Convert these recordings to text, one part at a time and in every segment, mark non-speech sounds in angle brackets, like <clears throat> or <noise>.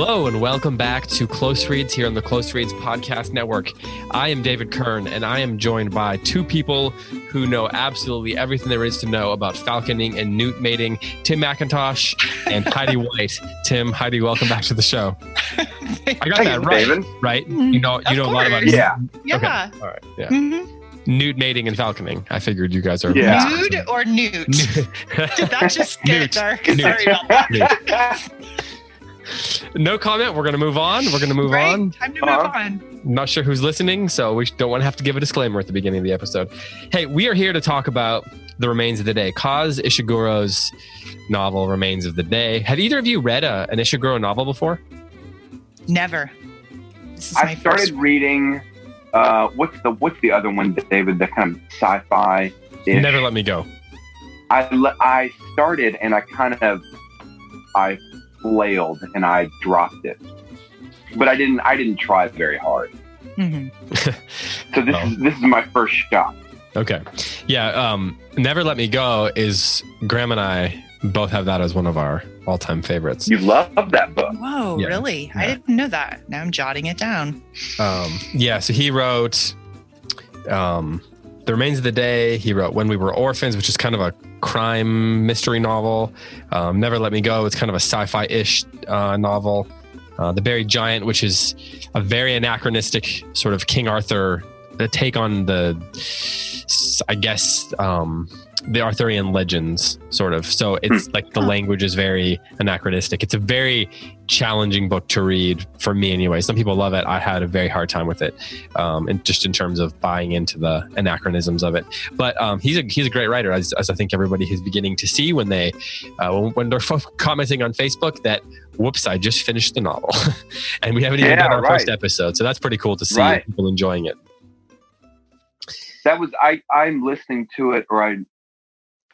Hello and welcome back to Close Reads here on the Close Reads Podcast Network. I am David Kern and I am joined by two people who know absolutely everything there is to know about falconing and newt mating Tim McIntosh and Heidi <laughs> White. Tim, Heidi, welcome back to the show. I got that right. David. Right? You know, you Of know a lot about course. Yeah. Yeah. Okay. All right. Yeah. Mm-hmm Newt mating and falconing. I figured you guys are. Yeah. Nude or newt? <laughs> Did that just get Newt. dark? Newt. Sorry about that. <laughs> no comment. We're going to move on. We're going to move right? on. Time to move Uh-huh. on. not sure who's listening, so we don't want to have to give a disclaimer at the beginning of the episode. Hey, we are here to talk about The Remains of the Day, Kaz Ishiguro's novel, Remains of the Day. Have either of you read a, an Ishiguro novel before? Never. This is I my started first. reading. Uh, what's the what's the other one, David? The kind of sci-fi. Never Let Me Go. I I started and I kind of I flailed and I dropped it, but I didn't I didn't try very hard. Mhm. <laughs> So this Oh. is this is my first shot. Okay. Yeah, um, Never Let Me Go is Graham and I both have that as one of our all time favorites. You love that book. Whoa, Yeah. really? I didn't know that. Now I'm jotting it down. Um, yeah, so he wrote um, The Remains of the Day. He wrote When We Were Orphans, which is kind of a crime mystery novel. Um, Never Let Me Go, it's kind of a sci fi ish uh, novel. Uh, the Buried Giant, which is a very anachronistic sort of King Arthur the take on the, I guess, um, the Arthurian legends, sort of. So it's like the language is very anachronistic. It's a very challenging book to read for me, anyway. Some people love it. I had a very hard time with it, um, and just in terms of buying into the anachronisms of it. But um, he's a he's a great writer, as, as I think everybody is beginning to see when they uh, when, when they're <laughs> commenting on Facebook that whoops, I just finished the novel, <laughs> and we haven't even Yeah, done our first episode. So that's pretty cool to see Right. people enjoying it. That was I I'm listening to it or I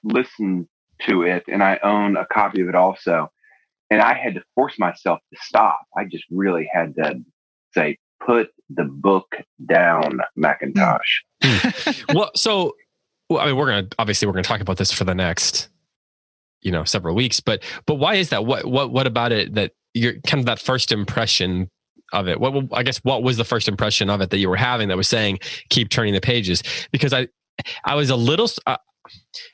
listened to it and I own a copy of it also. And I had to force myself to stop. I just really had to say, put the book down, McIntosh. <laughs> well, so well, I mean, we're gonna obviously we're gonna talk about this for the next, you know, several weeks. But but why is that? What what what about it that you're kind of that first impression of it? What I guess what was the first impression of it that you were having that was saying keep turning the pages? Because I I was a little. Uh,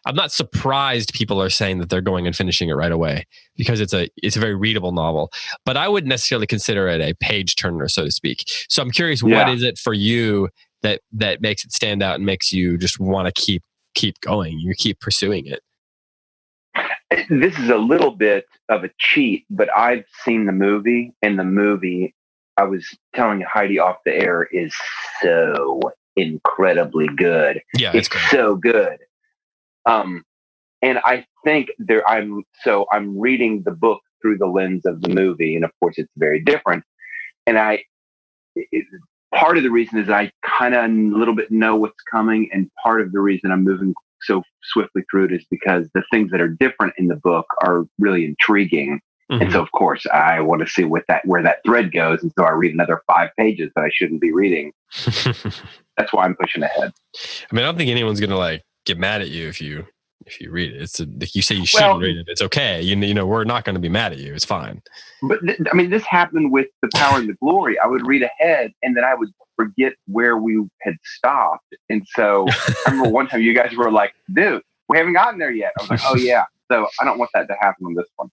I'm not surprised people are saying that they're going and finishing it right away because it's a it's a very readable novel. But I wouldn't necessarily consider it a page turner, so to speak. So I'm curious, what Yeah. is it for you that that makes it stand out and makes you just want to keep keep going? You keep pursuing it. This is a little bit of a cheat, but I've seen the movie, and the movie I was telling Heidi off the air is so incredibly good. Yeah, it's so good. Um, and I think there, I'm so I'm reading the book through the lens of the movie, and of course, it's very different. And I, it, part of the reason is I kind of a little bit know what's coming, and part of the reason I'm moving so swiftly through it is because the things that are different in the book are really intriguing. Mhm. And so, of course, I want to see what that where that thread goes, and so I read another five pages that I shouldn't be reading. <laughs> That's why I'm pushing ahead. I mean, I don't think anyone's gonna like get mad at you if you if you read it. It's a, you say you shouldn't Well- read it. It's okay. You, you know, we're not going to be mad at you. It's fine. But th- I mean, this happened with the power and the glory. I would read ahead, and then I would forget where we had stopped. And so I remember one time you guys were like, "Dude, we haven't gotten there yet." I was like, "Oh yeah." So I don't want that to happen on this one.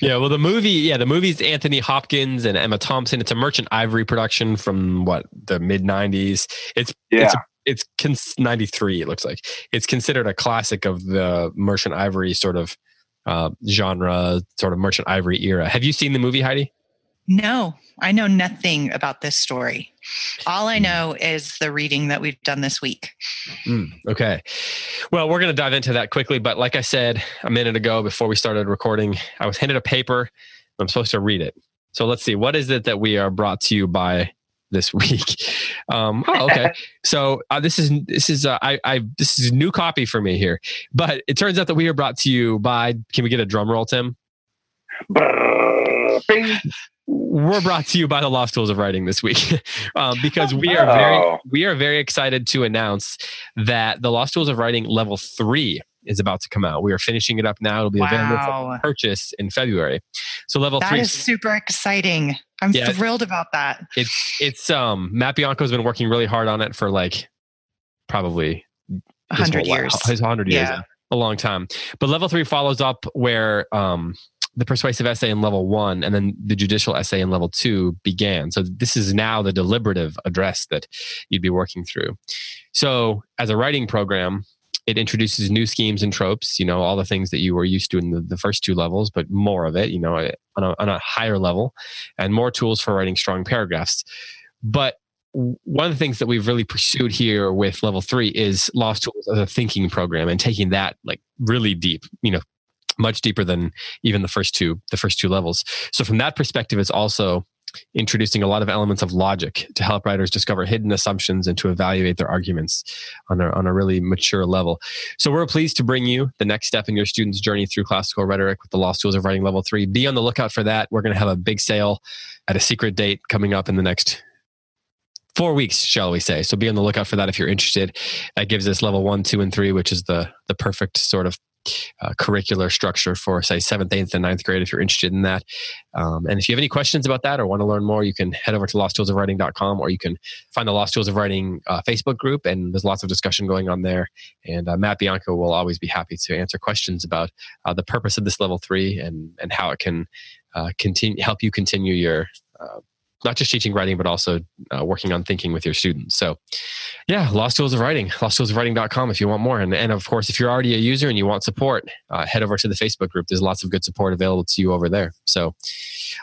Yeah, well, the movie, yeah, the movie's Anthony Hopkins and Emma Thompson. It's a Merchant Ivory production from what the mid '90s. It's Yeah, it's it's cons- 93 it looks like it's considered a classic of the merchant ivory sort of uh, genre sort of merchant ivory era have you seen the movie heidi No, I know nothing about this story. All I know is the reading that we've done this week. Mm, okay well we're going to dive into that quickly but like i said a minute ago before we started recording i was handed a paper i'm supposed to read it so let's see what is it that we are brought to you by this <laughs> week um oh okay <laughs> so uh, this is this is uh, I, I this is a new copy for me here but it turns out that we are brought to you by can we get a drum roll tim Brrr, bing. We're brought to you by the Lost Tools of Writing this week <laughs> um, because we are very Oh. we are very excited to announce that the Lost Tools of Writing level three is about to come out. We are finishing it up now. It'll be available for purchase in February. So level That three, is super exciting. I'm Yeah. thrilled about that. it's it's um Matt Bianco's been working really hard on it for like probably A hundred whole life- years. his hundred years, Yeah. a long time. But level three follows up where um the persuasive essay in level one and then the judicial essay in level two began. So this is now the deliberative address that you'd be working through. So as a writing program, it introduces new schemes and tropes, you know, all the things that you were used to in the, the first two levels, but more of it, you know, on a, on a higher level and more tools for writing strong paragraphs. But one of the things that we've really pursued here with level three is lost tools as a thinking program and taking that like really deep, you know, much deeper than even the first two, the first two levels. So from that perspective, it's also introducing a lot of elements of logic to help writers discover hidden assumptions and to evaluate their arguments on a, on a really mature level. So we're pleased to bring you the next step in your student's journey through classical rhetoric with the Lost Tools of Writing Level 3. Be on the lookout for that. We're going to have a big sale at a secret date coming up in the next four weeks, shall we say. So be on the lookout for that if you're interested. That gives us level one, two, and three, which is the, the perfect sort of uh, curricular structure for, say, seventh, eighth, and ninth grade if you're interested in that. Um, and if you have any questions about that or want to learn more, you can head over to losttoolsofwriting.com or you can find the Lost Tools of Writing uh, Facebook group, and there's lots of discussion going on there. And uh, Matt Bianco will always be happy to answer questions about uh, the purpose of this level three and and how it can uh, continue help you continue your uh, not just teaching writing, but also uh, working on thinking with your students. So, yeah, Lost Tools of Writing, losttoolsofwriting.com if you want more. And, and of course, if you're already a user and you want support, uh, head over to the Facebook group. There's lots of good support available to you over there. So,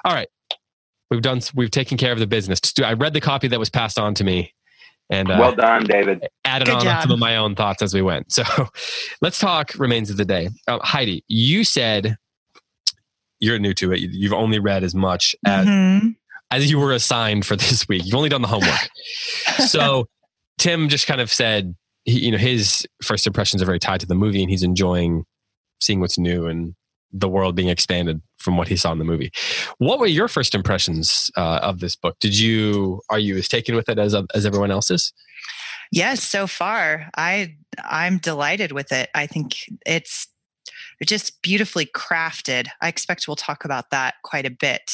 all right, we've done, we've taken care of the business. I read the copy that was passed on to me and uh, well done, David. added Good on job. some of my own thoughts as we went. So <laughs> let's talk remains of the day. Uh, Heidi, you said you're new to it. You- You've only read as much as, Mhm. As you were assigned for this week. You've only done the homework. <laughs> so Tim just kind of said, he, you know, his first impressions are very tied to the movie, and he's enjoying seeing what's new and the world being expanded from what he saw in the movie. What were your first impressions uh, of this book? Did you are you as taken with it as as everyone else is? Yes, so far I I'm delighted with it. I think it's just beautifully crafted. I expect we'll talk about that quite a bit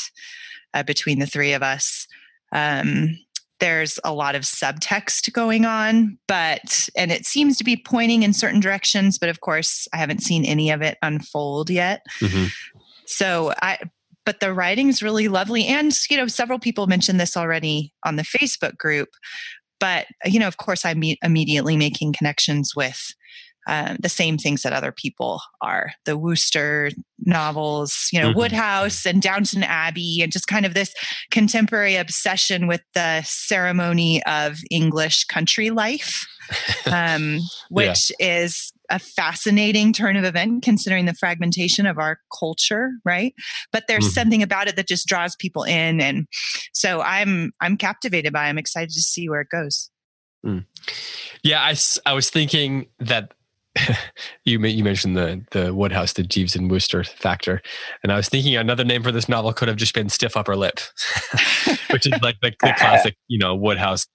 uh, between the three of us. Um, there's a lot of subtext going on, but and it seems to be pointing in certain directions. But of course, I haven't seen any of it unfold yet. Mhm. So I, but the writing's really lovely, and you know, several people mentioned this already on the Facebook group. But you know, of course, I'm me- immediately making connections with um, the same things that other people are the Wooster novels, you know, Mhm. Wodehouse and Downton Abbey, and just kind of this contemporary obsession with the ceremony of English country life, <laughs> um, which is a fascinating turn of event considering the fragmentation of our culture, right? But there's Mhm. something about it that just draws people in, and so I'm I'm captivated by. it. I'm excited to see where it goes. Yeah, I, I was thinking that <laughs> you you mentioned the the Wodehouse, the Jeeves and Wooster factor, and I was thinking another name for this novel could have just been Stiff Upper Lip, <laughs> which is like the, the <laughs> classic, you know, Wodehouse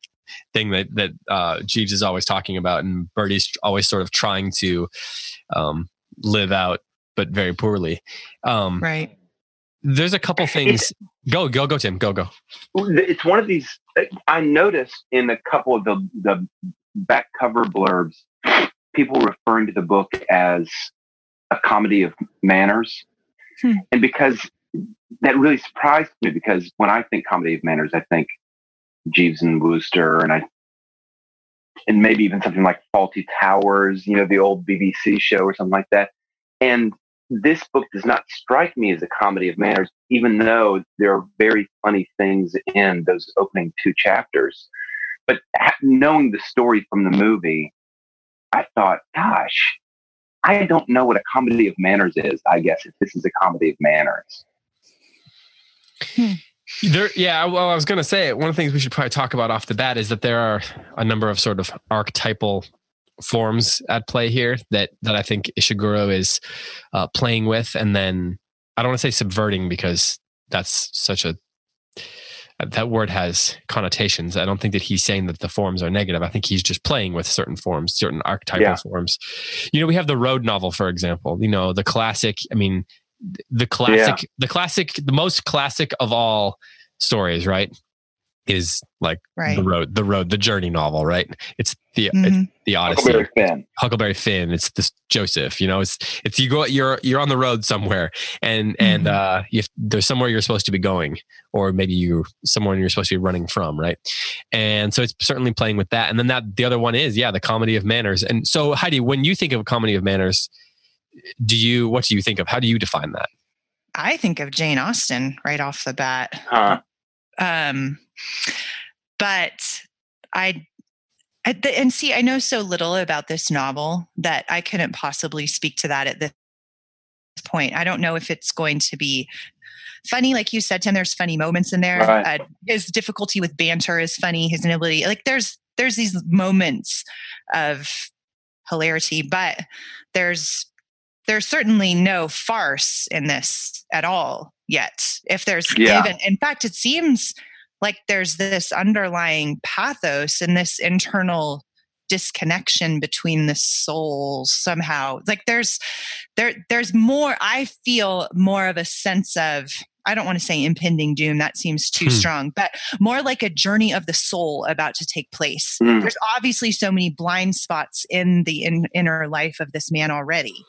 thing that that uh, Jeeves is always talking about, and Bertie's always sort of trying to um, live out, but very poorly. Um, Right. There's a couple things. Go go go, Tim. Go go. It's one of these. I noticed in a couple of the the back cover blurbs, people referring to the book as a comedy of manners, Hmm. and because that really surprised me. Because when I think comedy of manners, I think Jeeves and Wooster, and I and maybe even something like Fawlty Towers, you know, the old BBC show or something like that. And this book does not strike me as a comedy of manners, even though there are very funny things in those opening two chapters. But ha- knowing the story from the movie, I thought, gosh, I don't know what a comedy of manners is, I guess, if this is a comedy of manners. There, yeah. Well, I was going to say one of the things we should probably talk about off the bat is that there are a number of sort of archetypal forms at play here that that I think Ishiguro is uh, playing with, and then I don't want to say subverting because that's such a that word has connotations. I don't think that he's saying that the forms are negative. I think he's just playing with certain forms, certain archetypal yeah. forms. You know, we have the road novel, for example. You know, the classic. I mean, the classic, yeah. the classic, the most classic of all stories, right? Is like right. the road, the road, the journey novel, right? It's the mm-hmm. it's the Odyssey. Huckleberry Finn. Huckleberry Finn. It's this Joseph. You know, it's it's you go you're you're on the road somewhere, and mm-hmm. and uh, you there's somewhere you're supposed to be going, or maybe you somewhere you're supposed to be running from, right? And so it's certainly playing with that. And then that the other one is yeah, the comedy of manners. And so Heidi, when you think of a comedy of manners, do you what do you think of? How do you define that? I think of Jane Austen right off the bat. Huh. Um, but I, I and see, I know so little about this novel that I couldn't possibly speak to that at this point. I don't know if it's going to be funny, like you said, Tim. There's funny moments in there. Right. Uh, his difficulty with banter is funny. His inability, like there's there's these moments of hilarity, but there's there's certainly no farce in this at all yet. If there's yeah. even, in fact, it seems like there's this underlying pathos and this internal disconnection between the souls somehow like there's there there's more i feel more of a sense of I don't want to say impending doom, that seems too hmm. strong, but more like a journey of the soul about to take place. Hmm. There's obviously so many blind spots in the in, inner life of this man already.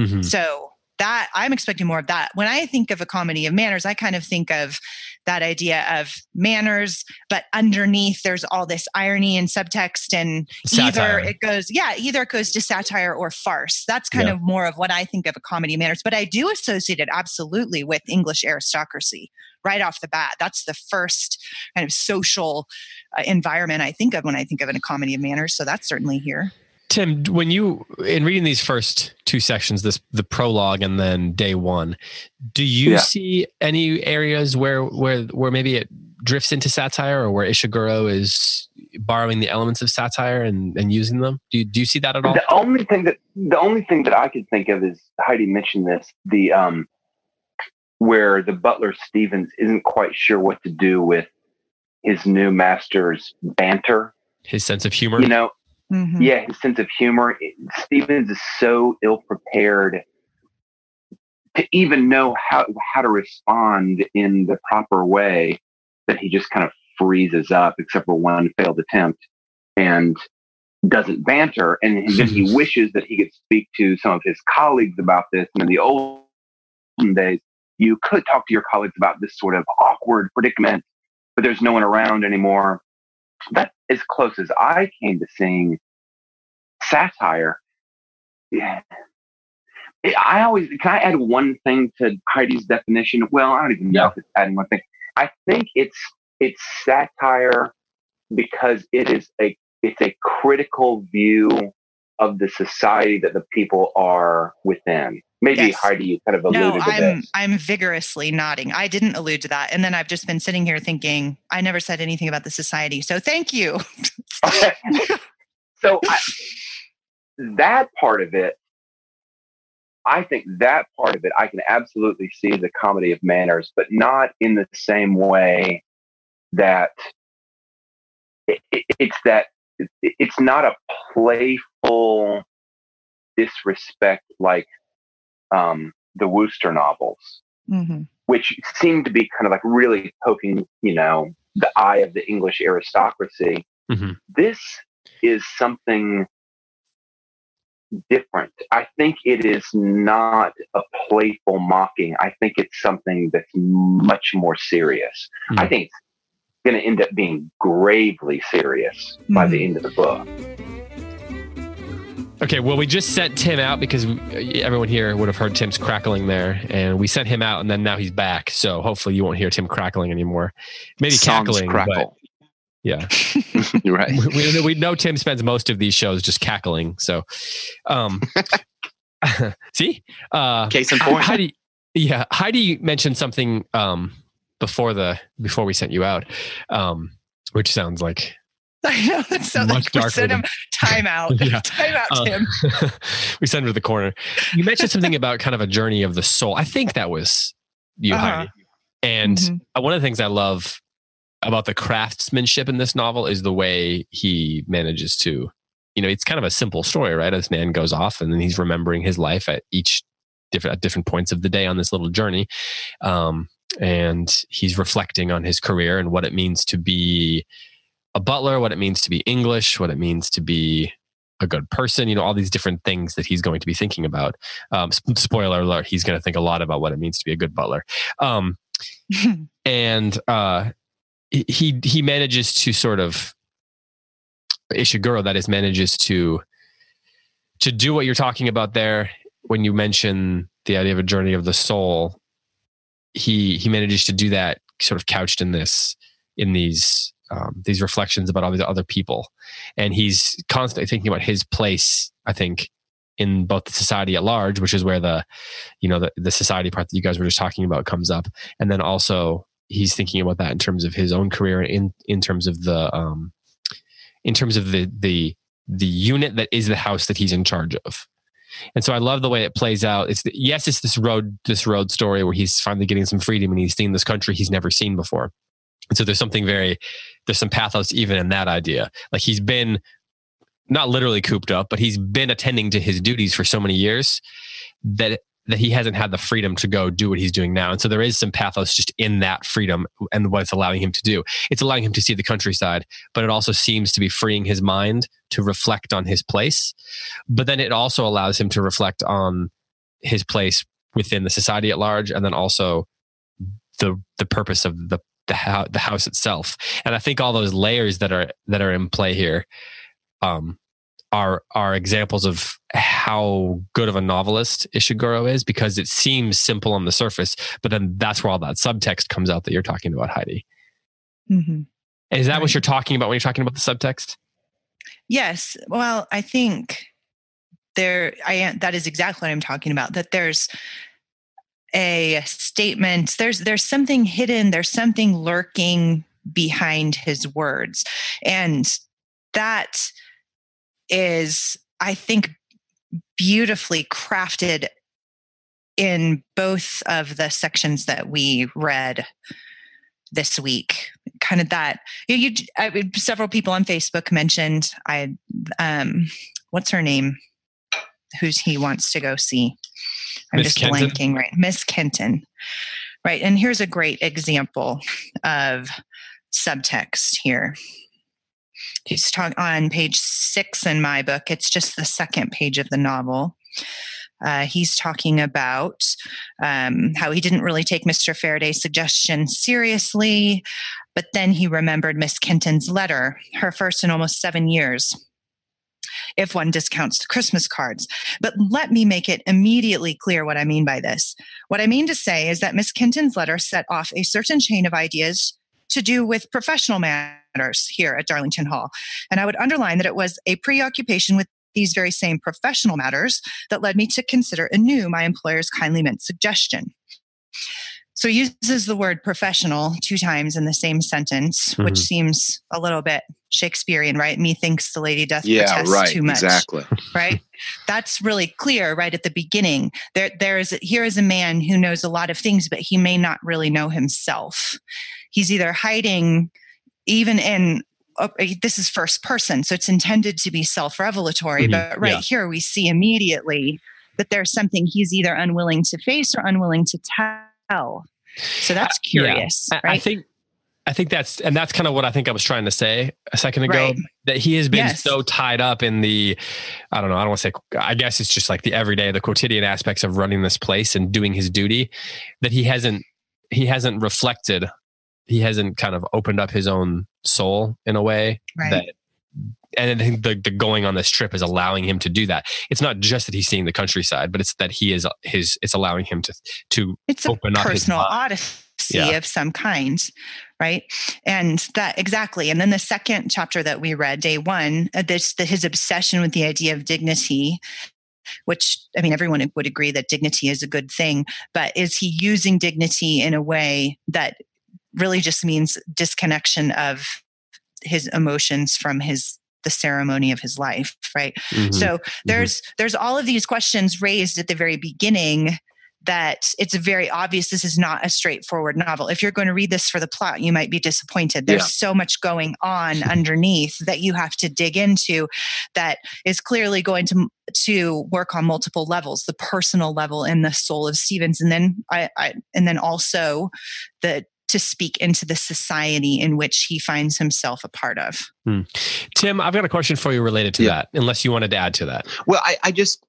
Mm-hmm. So that I'm expecting more of that. When I think of a comedy of manners, I kind of think of that idea of manners, but underneath there's all this irony and subtext, and satire. either it goes, yeah, either it goes to satire or farce. That's kind yeah. of more of what I think of a comedy of manners. But I do associate it absolutely with English aristocracy right off the bat. That's the first kind of social uh, environment I think of when I think of a comedy of manners. So that's certainly here. Tim, when you in reading these first two sections, this the prologue and then day one, do you yeah. see any areas where where where maybe it drifts into satire or where Ishiguro is borrowing the elements of satire and, and using them? Do you, do you see that at all? The only thing that the only thing that I could think of is Heidi mentioned this the um where the butler Stevens isn't quite sure what to do with his new master's banter, his sense of humor. You know, Mm-hmm. Yeah, his sense of humor. Stevens is so ill prepared to even know how how to respond in the proper way that he just kind of freezes up, except for one failed attempt, and doesn't banter. And then he <laughs> wishes that he could speak to some of his colleagues about this. And in the olden days, you could talk to your colleagues about this sort of awkward predicament, but there's no one around anymore that's as close as I came to seeing satire. Yeah. I always can I add one thing to Heidi's definition? Well, I don't even know yeah. if it's adding one thing. I think it's it's satire because it is a it's a critical view of the society that the people are within. Maybe yes. Heidi, you kind of alluded no, to I'm, this. I'm vigorously nodding. I didn't allude to that. And then I've just been sitting here thinking, I never said anything about the society. So thank you. <laughs> so I, that part of it, I think that part of it, I can absolutely see the comedy of manners, but not in the same way that it, it, it's that it, it's not a playful disrespect like um, the Wooster novels, mm-hmm. which seem to be kind of like really poking, you know, the eye of the English aristocracy. Mm-hmm. This is something different. I think it is not a playful mocking. I think it's something that's much more serious. Mm. I think it's going to end up being gravely serious by the hmm. end of the book. Okay, well, we just sent Tim out because everyone here would have heard Tim's crackling there, and we sent him out, and then now he's back. So hopefully, you won't hear Tim crackling anymore. Maybe cackling, crackle. <laughs> Yeah, <laughs> right. We, we, we, know Tim spends most of these shows just cackling. So, um, <laughs> see, uh, case in point. Heidi, yeah, Heidi mentioned something um, before the before we sent you out, um, which sounds like <laughs> I know that sounds much like. Than, him time <laughs> out. yeah. <laughs> Time out, uh, Tim. we send him to the corner. You mentioned something about kind of a journey of the soul. I think that was you, uh-huh. Heidi. And mm-hmm. one of the things I love about the craftsmanship in this novel is the way he manages to, you know, it's kind of a simple story, right? This man goes off and then he's remembering his life at each different at different points of the day on this little journey. Um, and he's reflecting on his career and what it means to be a butler, what it means to be English, what it means to be a good person, you know, all these different things that he's going to be thinking about. Um, spoiler alert, he's going to think a lot about what it means to be a good butler. Um, <laughs> and uh, he he manages to sort of Ishiguro, that is, manages to to do what you're talking about there when you mention the idea of a journey of the soul. He he manages to do that sort of couched in this in these um, these reflections about all these other people, and he's constantly thinking about his place. I think in both the society at large, which is where the you know the, the society part that you guys were just talking about comes up, and then also he's thinking about that in terms of his own career, and in in terms of the um, in terms of the the the unit that is the house that he's in charge of. And so I love the way it plays out. It's the, yes, it's this road this road story where he's finally getting some freedom and he's seeing this country he's never seen before. And so there's something very, there's some pathos even in that idea. Like he's been not literally cooped up, but he's been attending to his duties for so many years that that he hasn't had the freedom to go do what he's doing now. And so there is some pathos just in that freedom and what it's allowing him to do. It's allowing him to see the countryside, but it also seems to be freeing his mind to reflect on his place. But then it also allows him to reflect on his place within the society at large and then also the the purpose of the the, ho- the house itself. And I think all those layers that are that are in play here um, are are examples of how good of a novelist Ishiguro is because it seems simple on the surface, but then that's where all that subtext comes out that you're talking about, Heidi. Mm-hmm. Is that right. what you're talking about when you're talking about the subtext? Yes. Well, I think there I that is exactly what I'm talking about. That there's a statement. There's there's something hidden. There's something lurking behind his words. And that is i think beautifully crafted in both of the sections that we read this week. Kind of that you, you I, several people on facebook mentioned i um what's her name? Who's he wants to go see I'm Ms. just Kenton. blanking right. Miss Kenton. Right. And here's a great example of subtext here. He's talking on page six in my book. It's just the second page of the novel. Uh, he's talking about um, how he didn't really take Mr. Farraday's suggestion seriously, but then he remembered Miss Kenton's letter, her first in almost seven years, if one discounts the Christmas cards. But let me make it immediately clear what I mean by this. What I mean to say is that Miss Kenton's letter set off a certain chain of ideas to do with professional matters here at Darlington Hall. And I would underline that it was a preoccupation with these very same professional matters that led me to consider anew my employer's kindly meant suggestion. So he uses the word professional two times in the same sentence, mm-hmm. which seems a little bit Shakespearean, right? Methinks the lady doth yeah, protest right, too much. Exactly. Right? <laughs> That's really clear right at the beginning. There there is here is a man who knows a lot of things, but he may not really know himself. He's either hiding even in oh, this is first person, so it's intended to be self-revelatory, mm-hmm. but right yeah. here we see immediately that there's something he's either unwilling to face or unwilling to tell so that's uh, curious, yeah. right? I think I think that's and that's kind of what I think I was trying to say a second ago. Right. That he has been yes. so tied up in the I don't know, I don't want to say I guess it's just like the everyday, the quotidian aspects of running this place and doing his duty that he hasn't he hasn't reflected he hasn't kind of opened up his own soul in a way right. that and I think the, the going on this trip is allowing him to do that. It's not just that he's seeing the countryside, but it's that he is his. It's allowing him to to it's open a personal odyssey yeah. of some kind, right? And that exactly. And then the second chapter that we read, day one, uh, this the, his obsession with the idea of dignity which I mean, everyone would agree that dignity is a good thing, but is he using dignity in a way that really just means disconnection of his emotions from his the ceremony of his life right mm-hmm. so mm-hmm. there's mm-hmm. there's all of these questions raised at the very beginning that it's very obvious this is not a straightforward novel. If you're going to read this for the plot, you might be disappointed. There's yeah. so much going on <laughs> underneath that you have to dig into that is clearly going to to work on multiple levels the personal level in the soul of stevens and then I, I and then also the to speak into the society in which he finds himself a part of. Hmm. Tim, I've got a question for you related to yeah. that, unless you wanted to add to that. Well, I, I just,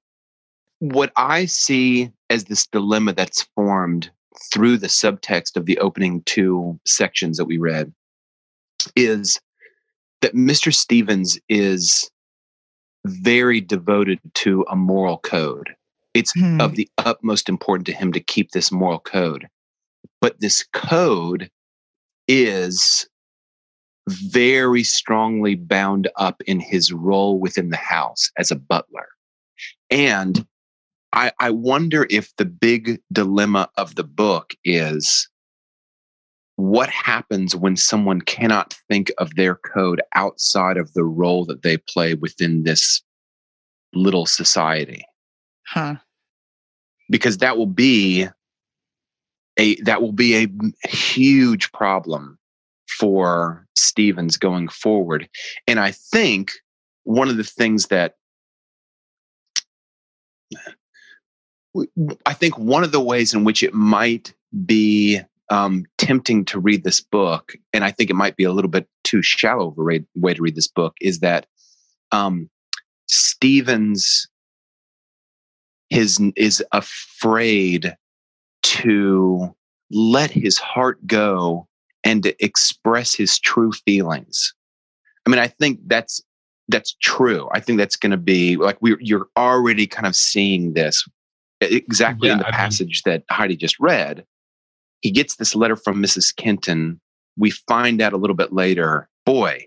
what I see as this dilemma that's formed through the subtext of the opening two sections that we read is that Mr. Stevens is very devoted to a moral code. It's hmm. of the utmost importance to him to keep this moral code. But this code is very strongly bound up in his role within the house as a butler. And I, I wonder if the big dilemma of the book is what happens when someone cannot think of their code outside of the role that they play within this little society. Huh. Because that will be a that will be a huge problem for Stevens going forward. And I think one of the things that I think one of the ways in which it might be um, tempting to read this book, and I think it might be a little bit too shallow of a way, way to read this book, is that um, Stevens his, is afraid to let his heart go and to express his true feelings. I mean, I think that's that's true. I think that's going to be like we you're already kind of seeing this exactly yeah, in the I passage mean, that Heidi just read. He gets this letter from Mrs. Kenton. We find out a little bit later, boy,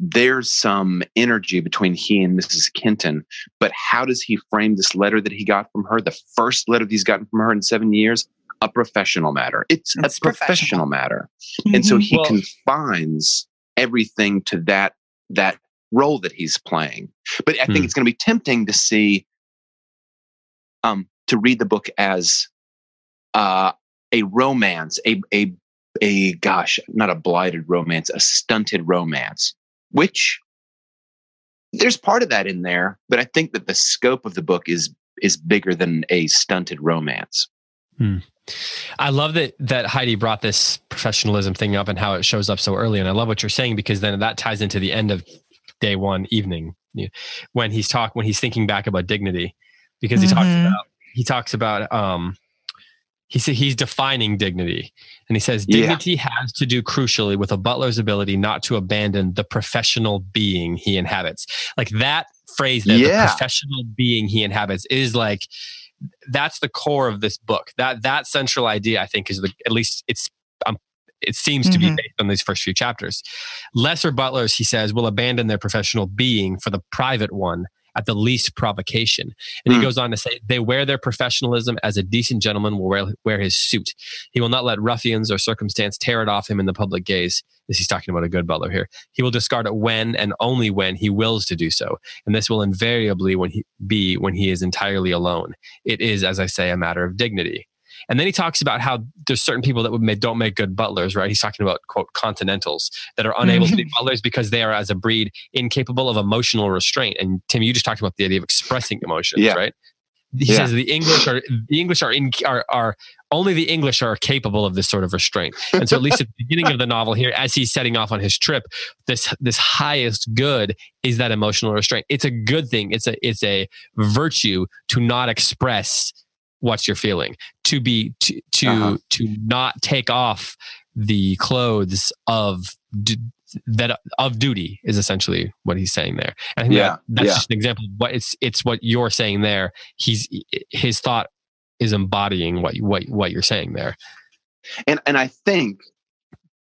there's some energy between he and Mrs. Kenton. But how does he frame this letter that he got from her? The first letter he's gotten from her in seven years, a professional matter. It's, it's a professional, professional matter. Mm-hmm. And so he well, confines everything to that that role that he's playing. But I think hmm. it's going to be tempting to see um to read the book as uh a romance, a a a gosh, not a blighted romance, a stunted romance, which there's part of that in there, but I think that the scope of the book is is bigger than a stunted romance. Hmm. I love that that Heidi brought this professionalism thing up and how it shows up so early. And I love what you're saying because then that ties into the end of day one evening when he's talk when he's thinking back about dignity because he mm-hmm. talks about he talks about um he said he's defining dignity and he says dignity yeah. has to do crucially with a butler's ability not to abandon the professional being he inhabits like that phrase that yeah. the professional being he inhabits is like that's the core of this book. That that central idea, I think, is the at least it's um, it seems mm-hmm. to be mm-hmm. based on these first few chapters. Lesser butlers, he says, will abandon their professional being for the private one at the least provocation. And mm. he goes on to say, they wear their professionalism as a decent gentleman will wear, wear his suit. He will not let ruffians or circumstance tear it off him in the public gaze. This he's talking about a good butler here. He will discard it when and only when he wills to do so. And this will invariably when he, be when he is entirely alone. It is, as I say, a matter of dignity. And then he talks about how there's certain people that would make, don't make good butlers, right? He's talking about quote continentals that are unable to be mm-hmm. butlers because they are as a breed incapable of emotional restraint. And Tim, you just talked about the idea of expressing emotions, yeah. right? He yeah. says the English are the English are in are are only the English are capable of this sort of restraint. And so at least at the beginning of the novel here, as he's setting off on his trip, this this highest good is that emotional restraint. It's a good thing. It's a it's a virtue to not express what you're feeling to be to to uh-huh. to not take off the clothes of that of duty is essentially what he's saying there. And yeah, that, that's yeah. just an example of what it's it's what you're saying there. He's his thought is embodying what what what you're saying there. And and I think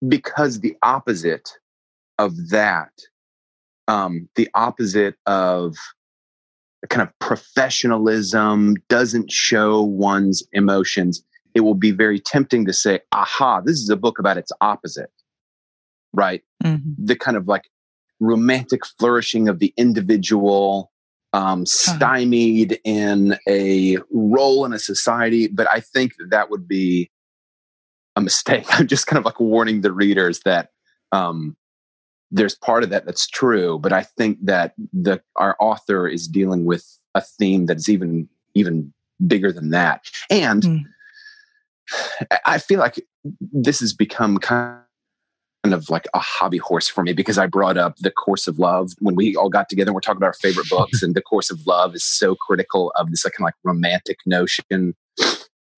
because the opposite of that, um, the opposite of kind of professionalism, doesn't show one's emotions, it will be very tempting to say, aha, this is a book about its opposite, right? Mm-hmm. The kind of like romantic flourishing of the individual, um, stymied in a role in a society. But I think that, that would be a mistake. <laughs> I'm just kind of like warning the readers that um, there's part of that that's true, but I think that the our author is dealing with a theme that's even even bigger than that. And mm. I feel like this has become kind of like a hobby horse for me because I brought up the course of love when we all got together and we're talking about our favorite books and the course of love is so critical of this like kind of like romantic notion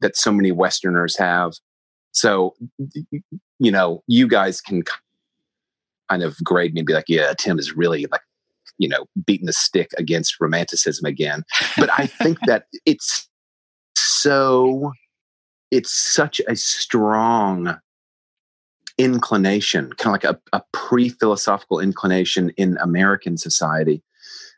that so many westerners have so you know you guys can kind of grade me and be like yeah tim is really like you know beating the stick against romanticism again but i think <laughs> that it's so it's such a strong inclination, kind of like a, a pre philosophical inclination in American society,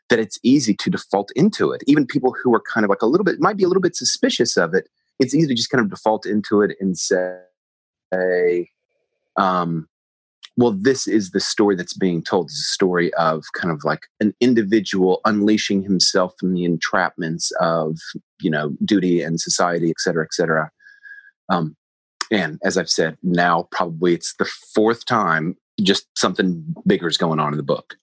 that it's easy to default into it. Even people who are kind of like a little bit, might be a little bit suspicious of it, it's easy to just kind of default into it and say, um, well, this is the story that's being told. It's a story of kind of like an individual unleashing himself from the entrapments of, you know, duty and society, et cetera, et cetera. Um, and as I've said, now probably it's the fourth time just something bigger is going on in the book.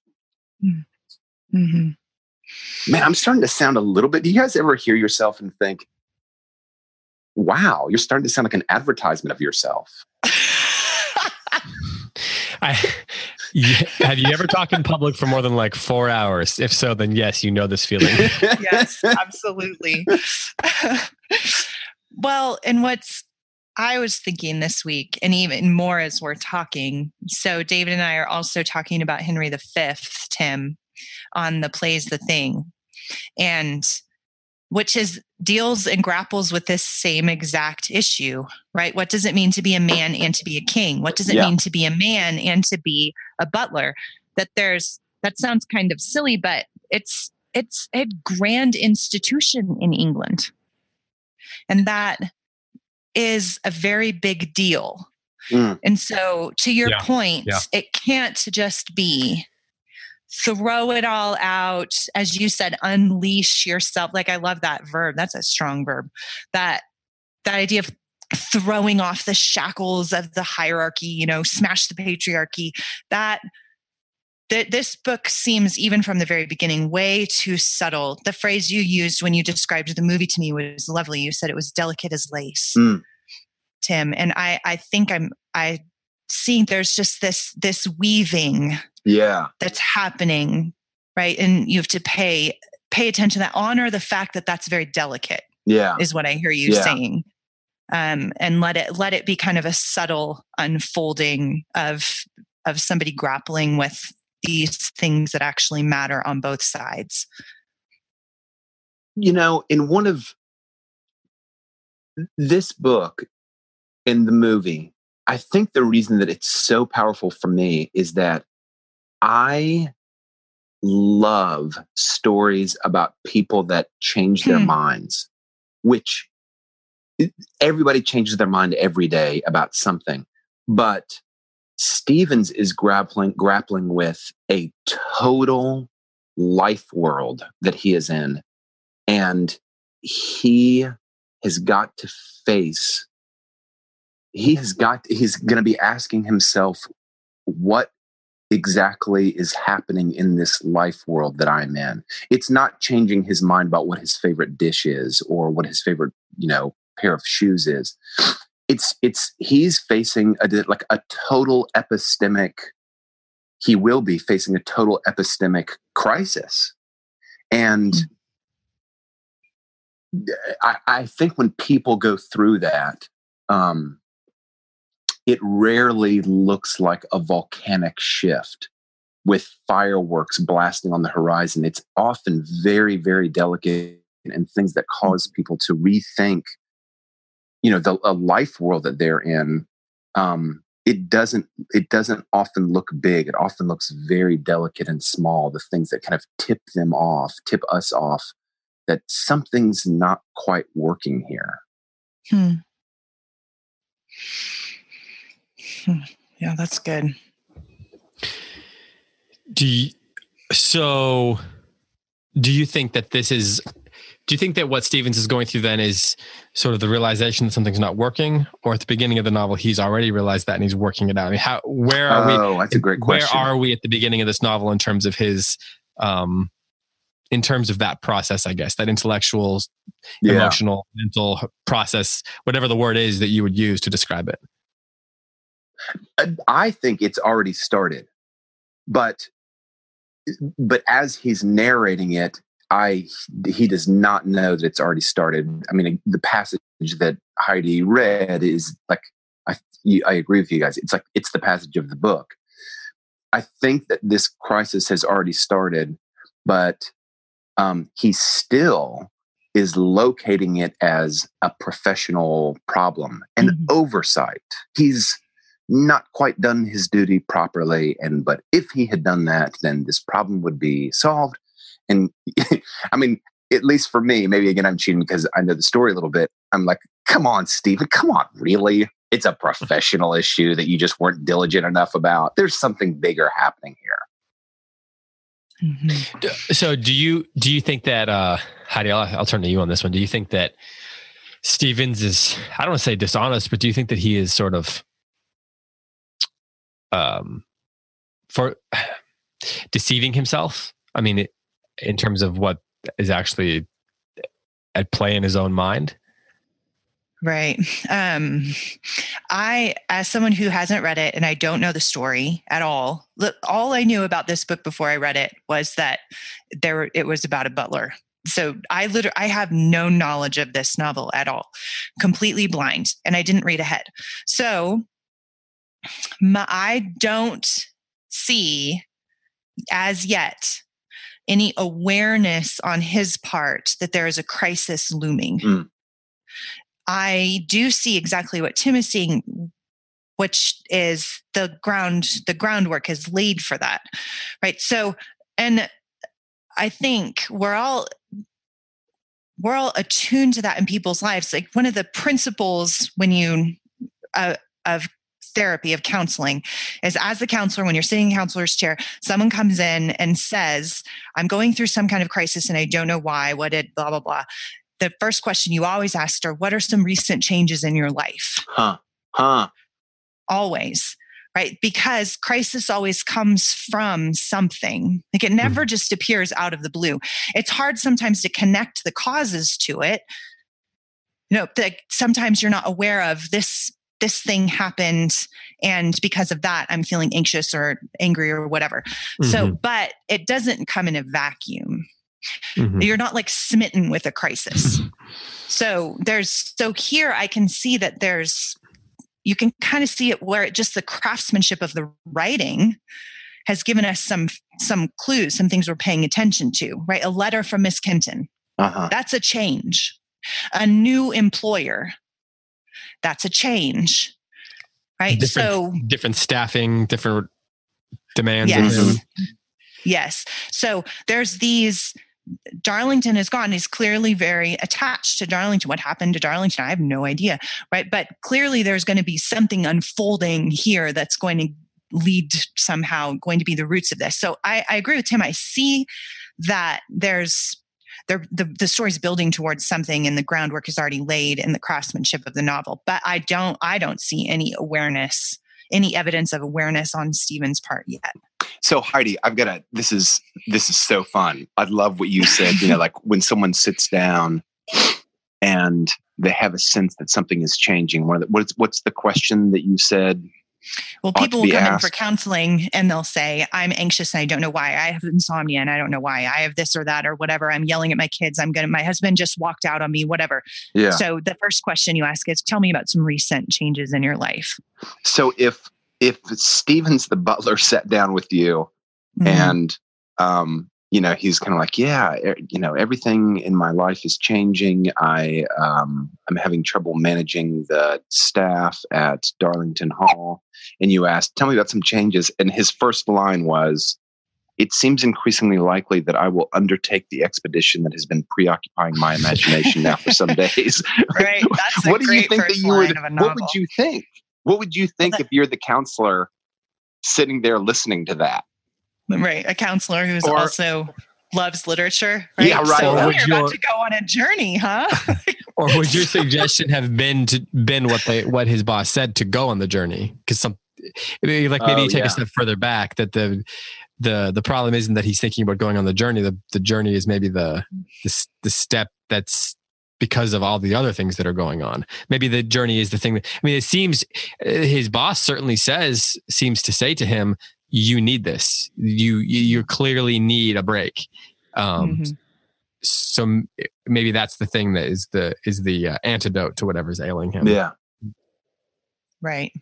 Mm-hmm. mm-hmm. Man, I'm starting to sound a little bit. Do you guys ever hear yourself and think, wow, you're starting to sound like an advertisement of yourself? <laughs> I, <laughs> have you ever talked in public for more than like four hours? If so, then yes, you know this feeling. <laughs> yes, absolutely. <laughs> well, and what's I was thinking this week, and even more as we're talking. So, David and I are also talking about Henry V, Tim, on the plays The Thing, and which is deals and grapples with this same exact issue, right? What does it mean to be a man and to be a king? What does it yeah. mean to be a man and to be a butler? That there's that sounds kind of silly, but it's it's a grand institution in England. And that is a very big deal. Mm. And so, to your yeah. point, yeah. it can't just be throw it all out, as you said, unleash yourself. Like, I love that verb. That's a strong verb. That that idea of throwing off the shackles of the hierarchy, you know, smash the patriarchy. That that this book seems even from the very beginning way too subtle the phrase you used when you described the movie to me was lovely you said it was delicate as lace mm. tim and i i think i'm i see there's just this this weaving yeah that's happening right and you have to pay pay attention to that honor the fact that that's very delicate yeah is what i hear you yeah. saying um, and let it let it be kind of a subtle unfolding of of somebody grappling with these things that actually matter on both sides? You know, in one of this book in the movie, I think the reason that it's so powerful for me is that I love stories about people that change their hmm. minds, which everybody changes their mind every day about something. But Stevens is grappling grappling with a total life world that he is in and he has got to face he has got he's going to be asking himself what exactly is happening in this life world that I'm in. It's not changing his mind about what his favorite dish is or what his favorite, you know, pair of shoes is it's it's he's facing a like a total epistemic he will be facing a total epistemic crisis and mm-hmm. I, I, think when people go through that um, it rarely looks like a volcanic shift with fireworks blasting on the horizon. It's often very very delicate and things that cause people to rethink you know the a life world that they're in um it doesn't it doesn't often look big. It often looks very delicate and small the things that kind of tip them off tip us off that something's not quite working here. Hmm. Hmm. yeah that's good do you, so do you think that this is do you think that what Stevens is going through then is sort of the realization that something's not working, or at the beginning of the novel he's already realized that and he's working it out? I mean, how where are oh, we? Oh, that's a great question. Where are we at the beginning of this novel in terms of his, um, in terms of that process? I guess that intellectual, Yeah. emotional, mental process, whatever the word is that you would use to describe it. I think it's already started, but but as he's narrating it, I he does not know that it's already started. I mean, the passage that Heidi read is like I I agree with you guys. It's like it's the passage of the book. I think that this crisis has already started, but um, he still is locating it as a professional problem and Mhm. oversight. He's not quite done his duty properly, and but if he had done that, then this problem would be solved. And <laughs> I mean, at least for me, maybe again I'm cheating because I know the story a little bit. I'm like, come on, Stephen, come on, really? It's a professional issue that you just weren't diligent enough about. There's something bigger happening here. Mhm. So do you do you think that uh Heidi, I'll, I'll turn to you on this one. Do you think that Stevens is I don't want to say dishonest, but do you think that he is sort of um for <sighs> deceiving himself? I mean, it, in terms of what is actually at play in his own mind. Right. <laughs> Um, I, as someone who hasn't read it and I don't know the story at all, look, all I knew about this book before I read it was that there it was about a butler. So I literally I have no knowledge of this novel at all, completely blind, and I didn't read ahead. So my, I don't see as yet any awareness on his part that there is a crisis looming. Mm. I do see exactly what Tim is seeing, which is the ground, the groundwork is laid for that. Right. So, and I think we're all we're all attuned to that in people's lives. Like one of the principles when you uh, of therapy of counseling is as the counselor when you're sitting in counselor's chair someone comes in and says i'm going through some kind of crisis and i don't know why what did blah blah blah. The first question you always ask are what are some recent changes in your life? Huh. Huh. always right? Because crisis always comes from something. Like it never mm-hmm. just appears out of the blue. It's hard sometimes to connect the causes to it. You know like sometimes you're not aware of this this thing happened and because of that i'm feeling anxious or angry or whatever. So Mhm, but it doesn't come in a vacuum. Mhm. you're not like smitten with a crisis. So there's so here i can see that there's you can kind of see it where it just the craftsmanship of the writing has given us some some clues some things we're paying attention to right? A letter from miss kenton. Uh-huh. that's a change. A new employer that's a change right Different- so different staffing, different demands. Yes. Yes. So there's these. Darlington is gone. He's clearly very attached to Darlington. What happened to Darlington? I have no idea. Right. But clearly there's going to be something unfolding here that's going to lead somehow, going to be the roots of this. So I, I agree with Tim. I see that there's there, the, the story's building towards something and the groundwork is already laid in the craftsmanship of the novel. But I don't I don't see any awareness, any evidence of awareness on Stevens' part yet. So Heidi, I've got a this is this is so fun. I love what you said, you know, <laughs> like when someone sits down and they have a sense that something is changing. One of the, what's what's the question that you said? Well, people will come in for counseling and they'll say, I'm anxious and I don't know why. I have insomnia and I don't know why. I have this or that or whatever. I'm yelling at my kids. I'm going to, my husband just walked out on me, whatever. Yeah. So the first question you ask is, tell me about some recent changes in your life. So if if Stevens the butler <laughs> sat down with you Mhm. and um you know he's kind of like yeah you know everything in my life is changing. I um i'm having trouble managing the staff at darlington hall. And you asked tell me about some changes. And his first line was it seems increasingly likely that i will undertake the expedition that has been preoccupying my imagination now for some <laughs> days. Right. That's <laughs> what do you think that you would line of a what would you think? What would you think that- if you're the counselor sitting there listening to that Right. A counselor who's Or- also loves literature, right? Yeah, right. So Or would you're your- about to go on a journey, huh? <laughs> or would your suggestion have been to been what they what his boss said to go on the journey? Because some maybe like maybe Oh, you take yeah. a step further back that the the the problem isn't that he's thinking about going on the journey. The the journey is maybe the the, the step that's because of all the other things that are going on. Maybe the journey is the thing that I mean. It seems uh, his boss certainly says seems to say to him, "You need this. You you you clearly need a break." Um, Mhm. so maybe that's the thing that is the is the uh, antidote to whatever's ailing him. Yeah. Right.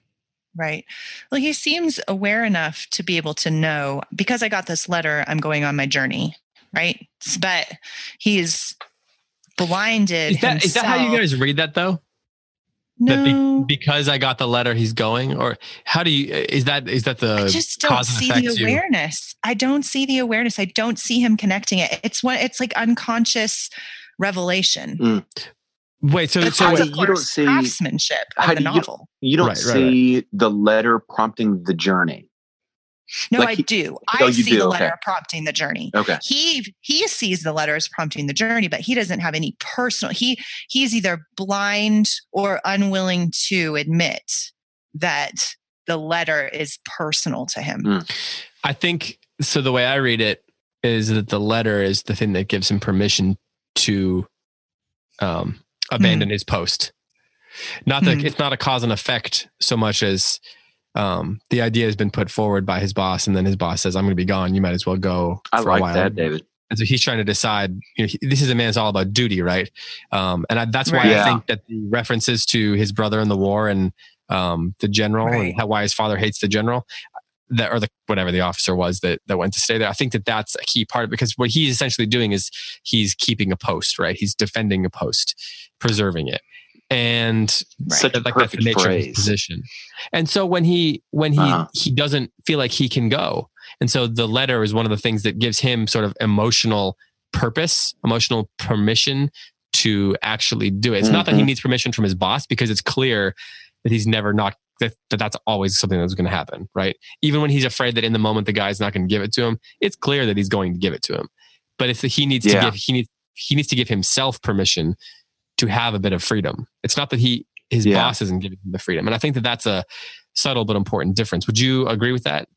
Right. Well, he seems aware enough to be able to know because I got this letter, I'm going on my journey. Right. But he's blinded. Is that is that how you guys read that though? That be- No. because I got the letter, he's going, or how do you? Is that is that the I just don't cause see effect the you- awareness. I don't see the awareness. I don't see him connecting it. It's what it's like unconscious revelation. Hmm. Wait, so That's so of Heidi, wait, you don't see- craftsmanship of the novel. You don't Right, right, see the letter prompting the journey. No, like I he- do. Oh, I you see do, the okay. letter prompting the journey. Okay. He he sees the letter as prompting the journey, but he doesn't have any personal. He he's either blind or unwilling to admit that the letter is personal to him. Mm. I think so. The way I read it is that the letter is the thing that gives him permission to um, abandon his post. Not that Hmm. it's not a cause and effect so much as um, the idea has been put forward by his boss, and then his boss says, "I'm going to be gone. You might as well go." I for a like while." that, David. And so he's trying to decide. You know, he, this is a man. It's all about duty, right? Um, and I, that's why Right. I think that the references to his brother in the war and um, the general Right. and how, why his father hates the general, that or the whatever the officer was that that went to stay there. I think that that's a key part because what he's essentially doing is he's keeping a post, right? He's defending a post, preserving it, and Right. Such a like that's the perfect nature of his phrase. position. And so when he when he Uh-huh. he doesn't feel like he can go, and so the letter is one of the things that gives him sort of emotional purpose, emotional permission to actually do it. It's not that he Mhm. needs permission from his boss because it's clear that he's never not that, that that's always something that's going to happen, right? Even when he's afraid that in the moment the guy's not going to give it to him, it's clear that he's going to give it to him. But if he needs to give he needs he needs to give himself permission to have a bit of freedom. It's not that he his Yeah. boss isn't giving him the freedom, and I think that that's a subtle but important difference. Would you agree with that?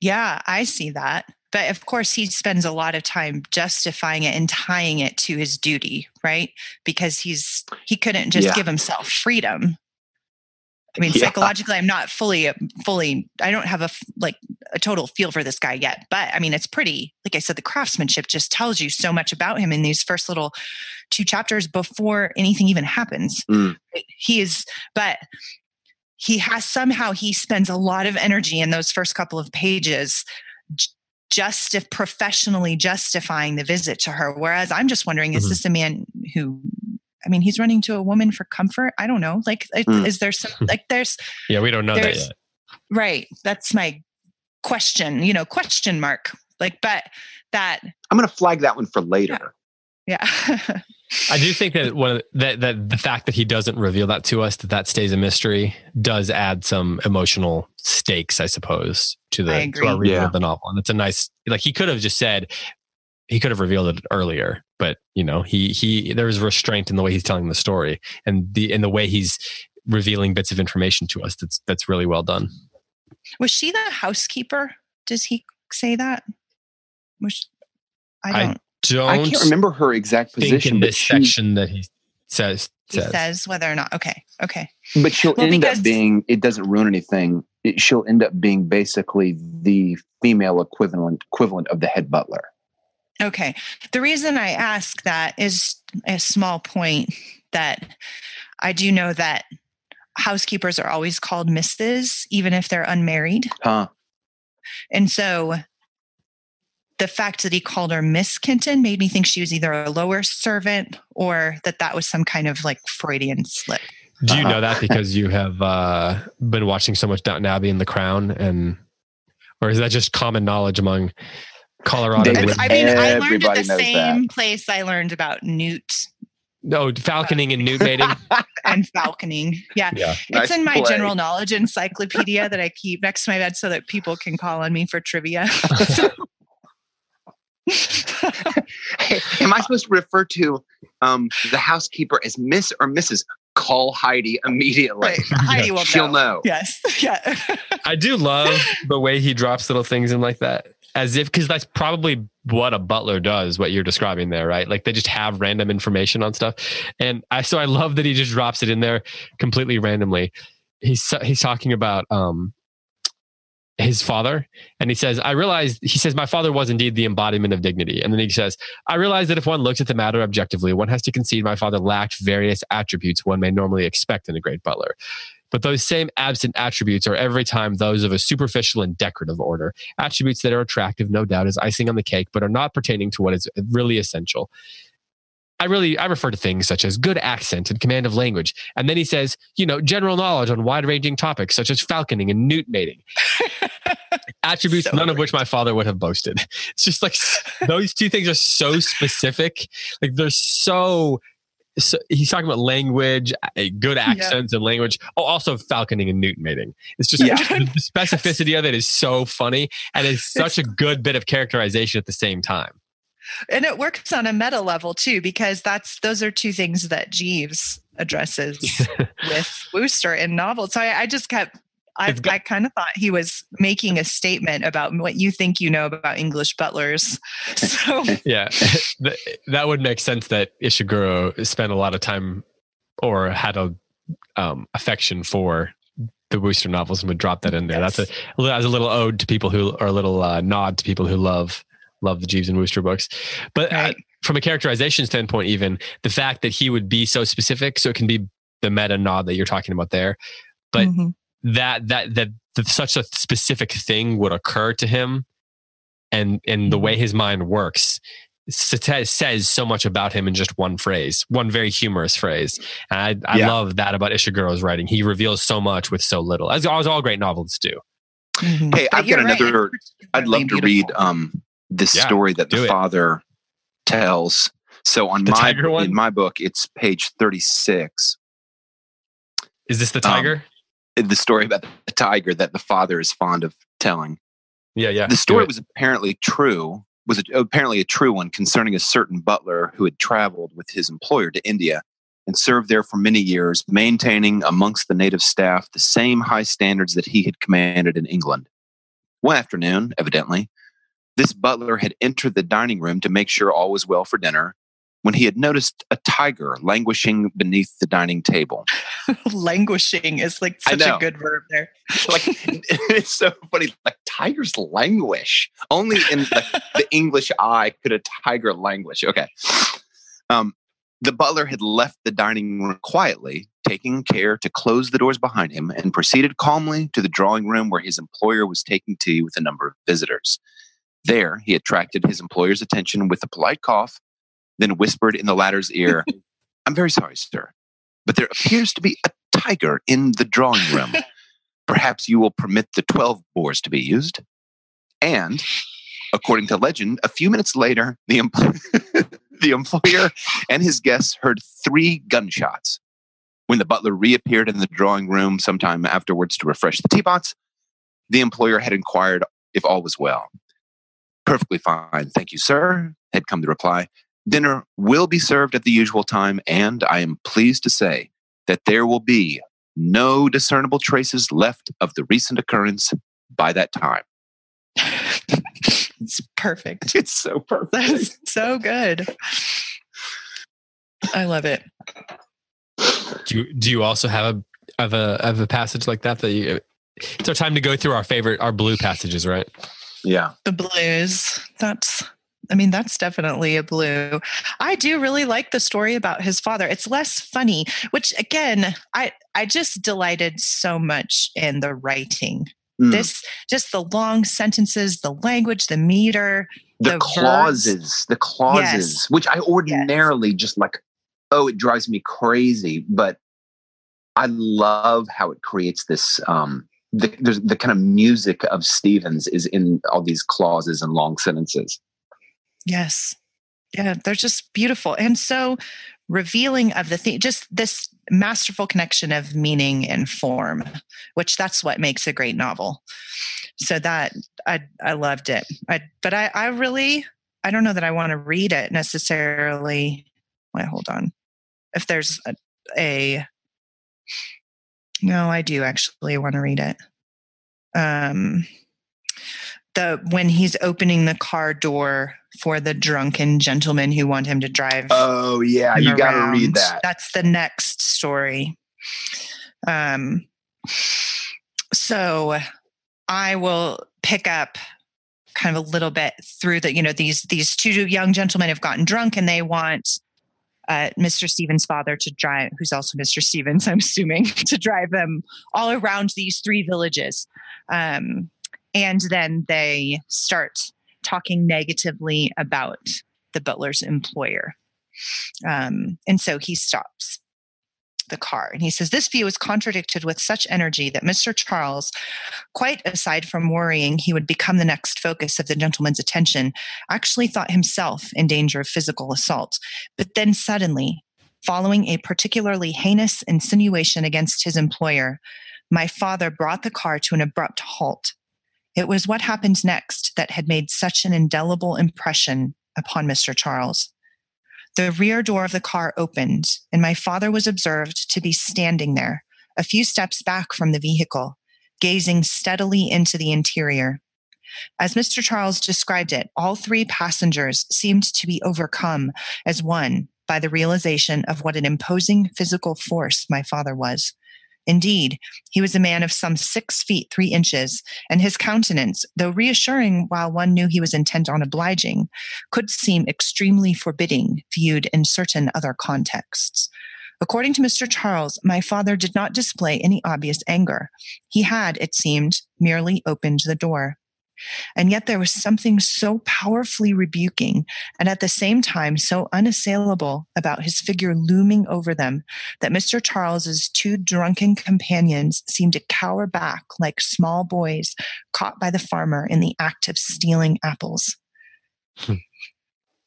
Yeah, I see that. But of course, he spends a lot of time justifying it and tying it to his duty, right? Because he's he couldn't just Yeah. give himself freedom. I mean, Yeah. psychologically, I'm not fully, fully. I don't have a, like a total feel for this guy yet. But I mean, it's pretty. Like I said, the craftsmanship just tells you so much about him in these first little two chapters before anything even happens. Mm. He is, but he has somehow he spends a lot of energy in those first couple of pages just if professionally justifying the visit to her whereas i'm just wondering is Mhm. this a man who i mean he's running to a woman for comfort i don't know like Mm. is there some <laughs> like there's Yeah, we don't know that yet. right that's my question you know question mark like but that I'm going to flag that one for later. yeah <laughs> I do think that one of the, that that the fact that he doesn't reveal that to us, that that stays a mystery, does add some emotional stakes, I suppose, to the to our agree. reading Yeah. of the novel. And it's a nice, like he could have just said, he could have revealed it earlier, but you know, he he there was restraint in the way he's telling the story and the in the way he's revealing bits of information to us. That's that's really well done. was she the housekeeper does he say that was i I don't Don't I can't remember her exact think position, in but this she, section that he says he says. says whether or not okay okay but she'll Well, end up being. It doesn't ruin anything. It, she'll end up being basically the female equivalent equivalent of the head butler. Okay. The reason I ask that is a small point that I do know that housekeepers are always called Mrs., even if they're unmarried. Huh? And so the fact that he called her Miss Kenton made me think she was either a lower servant or that that was some kind of like Freudian slip. Do you Uh-huh. know that because you have uh, been watching so much Downton Abbey and The Crown, and or is that just common knowledge among Colorado? David, It's- I mean, I learned at the knows same place I learned about newt no, falconing and newt mating. <laughs> and falconing. Yeah. yeah, It's in my play. general knowledge encyclopedia that I keep next to my bed so that people can call on me for trivia. <laughs> Am I supposed to refer to um, the housekeeper as Miss or Mrs.? Call Heidi immediately. Right. Heidi will She'll know. know. Yes. <laughs> Yeah. I do love the way he drops little things in like that, as if because that's probably what a butler does. What you're describing there, right? Like they just have random information on stuff, and I so I love that he just drops it in there completely randomly. He's he's talking about um his father and he says i realized he says my father was indeed the embodiment of dignity and then he says i realize that if one looks at the matter objectively one has to concede my father lacked various attributes one may normally expect in a great butler but those same absent attributes are every time those of a superficial and decorative order attributes that are attractive no doubt as icing on the cake but are not pertaining to what is really essential I really I refer to things such as good accent and command of language. And then he says, you know, general knowledge on wide-ranging topics such as falconing and newt mating. <laughs> Attributes So none of which my father would have boasted. It's just like <laughs> those two things are so specific. Like they're so so he's talking about language, uh, good accents and language. Oh, also falconing and newt mating. It's just Yeah. <laughs> the specificity of it is so funny and it's such a good bit of characterization at the same time. and it works on a meta level too because that's those are two things that jeeves addresses <laughs> with wooster in novels so i, I just kept I, got- I kind of thought he was making a statement about what you think you know about english butlers <laughs> so <laughs> yeah, <laughs> that would make sense that Ishiguro spent a lot of time or had a um, affection for the Wooster novels and would drop that in there. That's a as a little ode to people who or a little uh, nod to people who love love the Jeeves and Wooster books. But uh, from a characterization standpoint, even the fact that he would be so specific, so it can be the meta nod that you're talking about there. But Mhm. That that that, that such a specific thing would occur to him and and the way his mind works says so much about him in just one phrase one very humorous phrase and i, I Yeah. love that about ishiguro's writing he reveals so much with so little as, as all great novels do Mhm. Hey, But I've got you're right, another- I'd love to read um, this Yeah, story that the it. father tells. So on The my in my book, it's page thirty six. is this the Um, tiger The story about the tiger that the father is fond of telling. yeah yeah the story was apparently true. Was a, apparently a true one concerning a certain butler who had traveled with his employer to India and served there for many years, maintaining amongst the native staff the same high standards that he had commanded in England. One afternoon, evidently, this butler had entered the dining room to make sure all was well for dinner when he had noticed a tiger languishing beneath the dining table. <laughs> languishing is like such a good verb there <laughs> like <laughs> it's so funny. Like tigers languish. Only in like, the English eye could a tiger languish. Okay. Um, the butler had left the dining room quietly, taking care to close the doors behind him, and proceeded calmly to the drawing room where his employer was taking tea with a number of visitors. There, he attracted his employer's attention with a polite cough, then whispered in the latter's ear, <laughs> I'm very sorry, sir, but there appears to be a tiger in the drawing room. Perhaps you will permit the 12 bores to be used. And, according to legend, a few minutes later, the, em- <laughs> the employer and his guests heard three gunshots. When the butler reappeared in the drawing room sometime afterwards to refresh the teapots, the employer had inquired if all was well. Perfectly fine, thank you, sir, had come the reply. Dinner will be served at the usual time, and I am pleased to say that there will be no discernible traces left of the recent occurrence by that time. it's perfect <laughs> It's so perfect. that's so good i love it do you, do you also have a have a have a passage like that that you it's our time to go through our favorite our blue passages right Yeah. the blues that's i mean that's definitely a blue i do really like the story about his father it's less funny which again i i just delighted so much in the writing Mm. this just the long sentences the language the meter the, the clauses, the clauses, Yes. which I ordinarily just like, oh, it drives me crazy. But I love how it creates this. Um, the, there's the kind of music of Stevens is in all these clauses and long sentences. Yes yeah they're just beautiful and so revealing of the thing just this masterful connection of meaning and form which that's what makes a great novel so that i i loved it I, but i i really I don't know that I want to read it necessarily. Wait, hold on. If there's a, a no, I do actually want to read it. Um, the when he's opening the car door for the drunken gentleman who want him to drive. Oh yeah, you got to read that. That's the next story. Um, so I will pick up kind of a little bit through the you know these these two young gentlemen have gotten drunk and they want uh, Mr. Stevens' father to drive, who's also Mr. Stevens, <laughs> I'm assuming, to drive them all around these three villages. Um, and then they start talking negatively about the butler's employer. Um, and so he stops the car. And he says, This view is contradicted with such energy that Mr. Charles, quite aside from worrying he would become the next focus of the gentleman's attention, actually thought himself in danger of physical assault. But then suddenly, following a particularly heinous insinuation against his employer, my father brought the car to an abrupt halt. It was what happened next that had made such an indelible impression upon Mr. Charles. The rear door of the car opened, and my father was observed to be standing there, a few steps back from the vehicle, gazing steadily into the interior. As Mr. Charles described it, all three passengers seemed to be overcome as one by the realization of what an imposing physical force my father was. Indeed, he was a man of some six feet three inches, and his countenance, though reassuring while one knew he was intent on obliging, could seem extremely forbidding viewed in certain other contexts. According to Mr. Charles, my father did not display any obvious anger. He had, it seemed, merely opened the door. And yet there was something so powerfully rebuking and at the same time so unassailable about his figure looming over them that Mr. Charles's two drunken companions seemed to cower back like small boys caught by the farmer in the act of stealing apples. Hmm.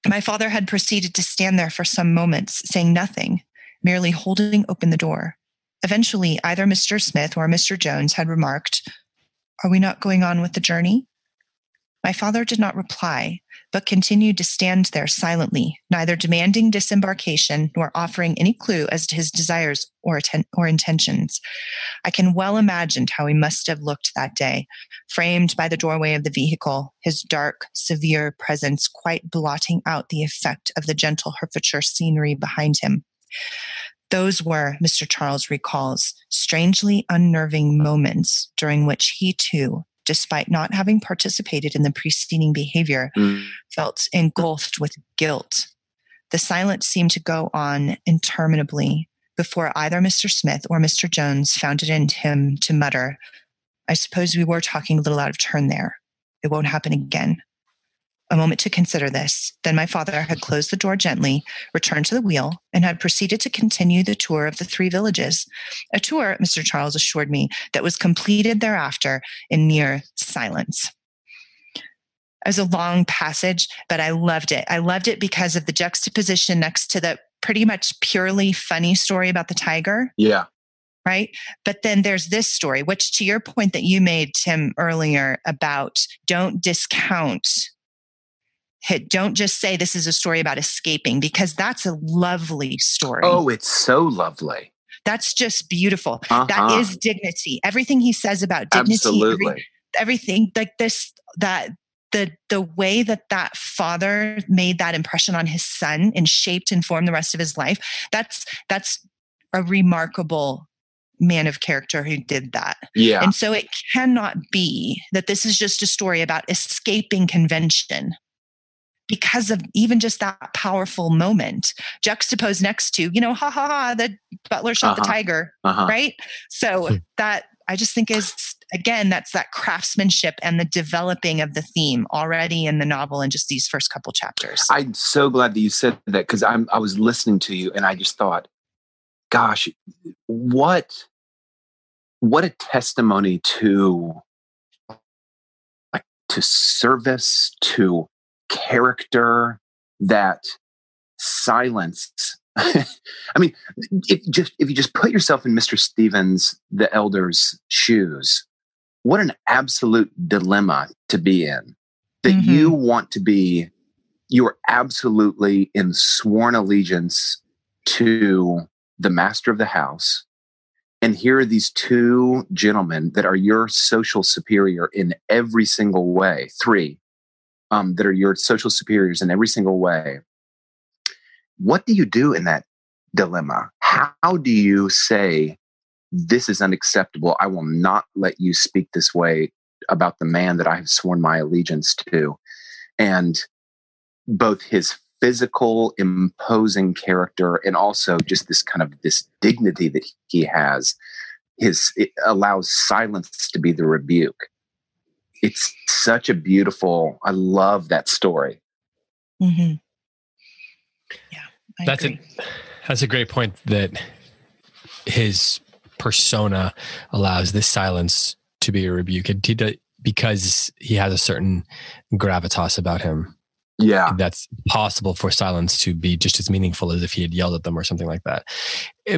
My father had proceeded to stand there for some moments, saying nothing, merely holding open the door. Eventually, either Mr. Smith or Mr. Jones had remarked, Are we not going on with the journey? My father did not reply, but continued to stand there silently, neither demanding disembarkation nor offering any clue as to his desires or, atten- or intentions. I can well imagine how he must have looked that day, framed by the doorway of the vehicle, his dark, severe presence quite blotting out the effect of the gentle Herefordshire scenery behind him. Those were, Mr. Charles recalls, strangely unnerving moments during which he too despite not having participated in the preceding behavior, mm. felt engulfed with guilt. The silence seemed to go on interminably before either Mr. Smith or Mr. Jones found it in him to mutter, I suppose we were talking a little out of turn there. It won't happen again. A moment to consider this. Then my father had closed the door gently, returned to the wheel, and had proceeded to continue the tour of the three villages. A tour, Mr. Charles assured me, that was completed thereafter in near silence. It was a long passage, but I loved it. I loved it because of the juxtaposition next to the pretty much purely funny story about the tiger. Yeah right? But then there's this story, which to your point that you made, Tim, earlier about don't discount don't just say this is a story about escaping because that's a lovely story. Oh, it's so lovely. That's just beautiful. Uh-huh. That is dignity. Everything he says about dignity, Absolutely. Every, everything like this, that the the way that that father made that impression on his son and shaped and formed the rest of his life. That's that's a remarkable man of character who did that. Yeah. And so it cannot be that this is just a story about escaping convention because of even just that powerful moment juxtaposed next to you know ha ha ha the butler shot uh-huh. the tiger uh-huh. right so hmm. that i just think is again that's that craftsmanship and the developing of the theme already in the novel in just these first couple chapters i'm so glad that you said that because i'm i was listening to you and i just thought gosh what what a testimony to like to service to character that silence <laughs> I mean, if just if you just put yourself in Mr. Stevens, the elder's shoes, what an absolute dilemma to be in. That mm-hmm. you want to be you are absolutely in sworn allegiance to the master of the house. And here are these two gentlemen that are your social superior in every single way. Three um, that are your social superiors in every single way. What do you do in that dilemma? How do you say, this is unacceptable? I will not let you speak this way about the man that I have sworn my allegiance to. And both his physical imposing character and also just this kind of this dignity that he has his allows silence to be the rebuke it's such a beautiful i love that story. Mm-hmm. yeah I that's agree. a that's a great point that his persona allows this silence to be a rebuke. Because he has a certain gravitas about him. Yeah. That's possible for silence to be just as meaningful as if he had yelled at them or something like that.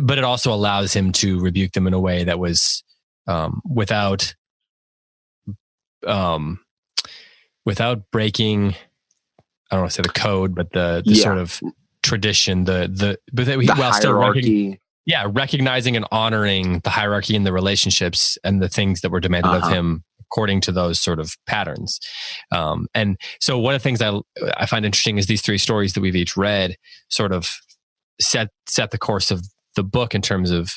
But it also allows him to rebuke them in a way that was um, without um, without breaking i don't want to say the code but the, the yeah. sort of tradition the the but that we, the while still yeah recognizing and honoring the hierarchy and the relationships and the things that were demanded uh-huh. of him according to those sort of patterns. Um, and so one of the things I, I find interesting is these three stories that we've each read sort of set, set the course of the book in terms of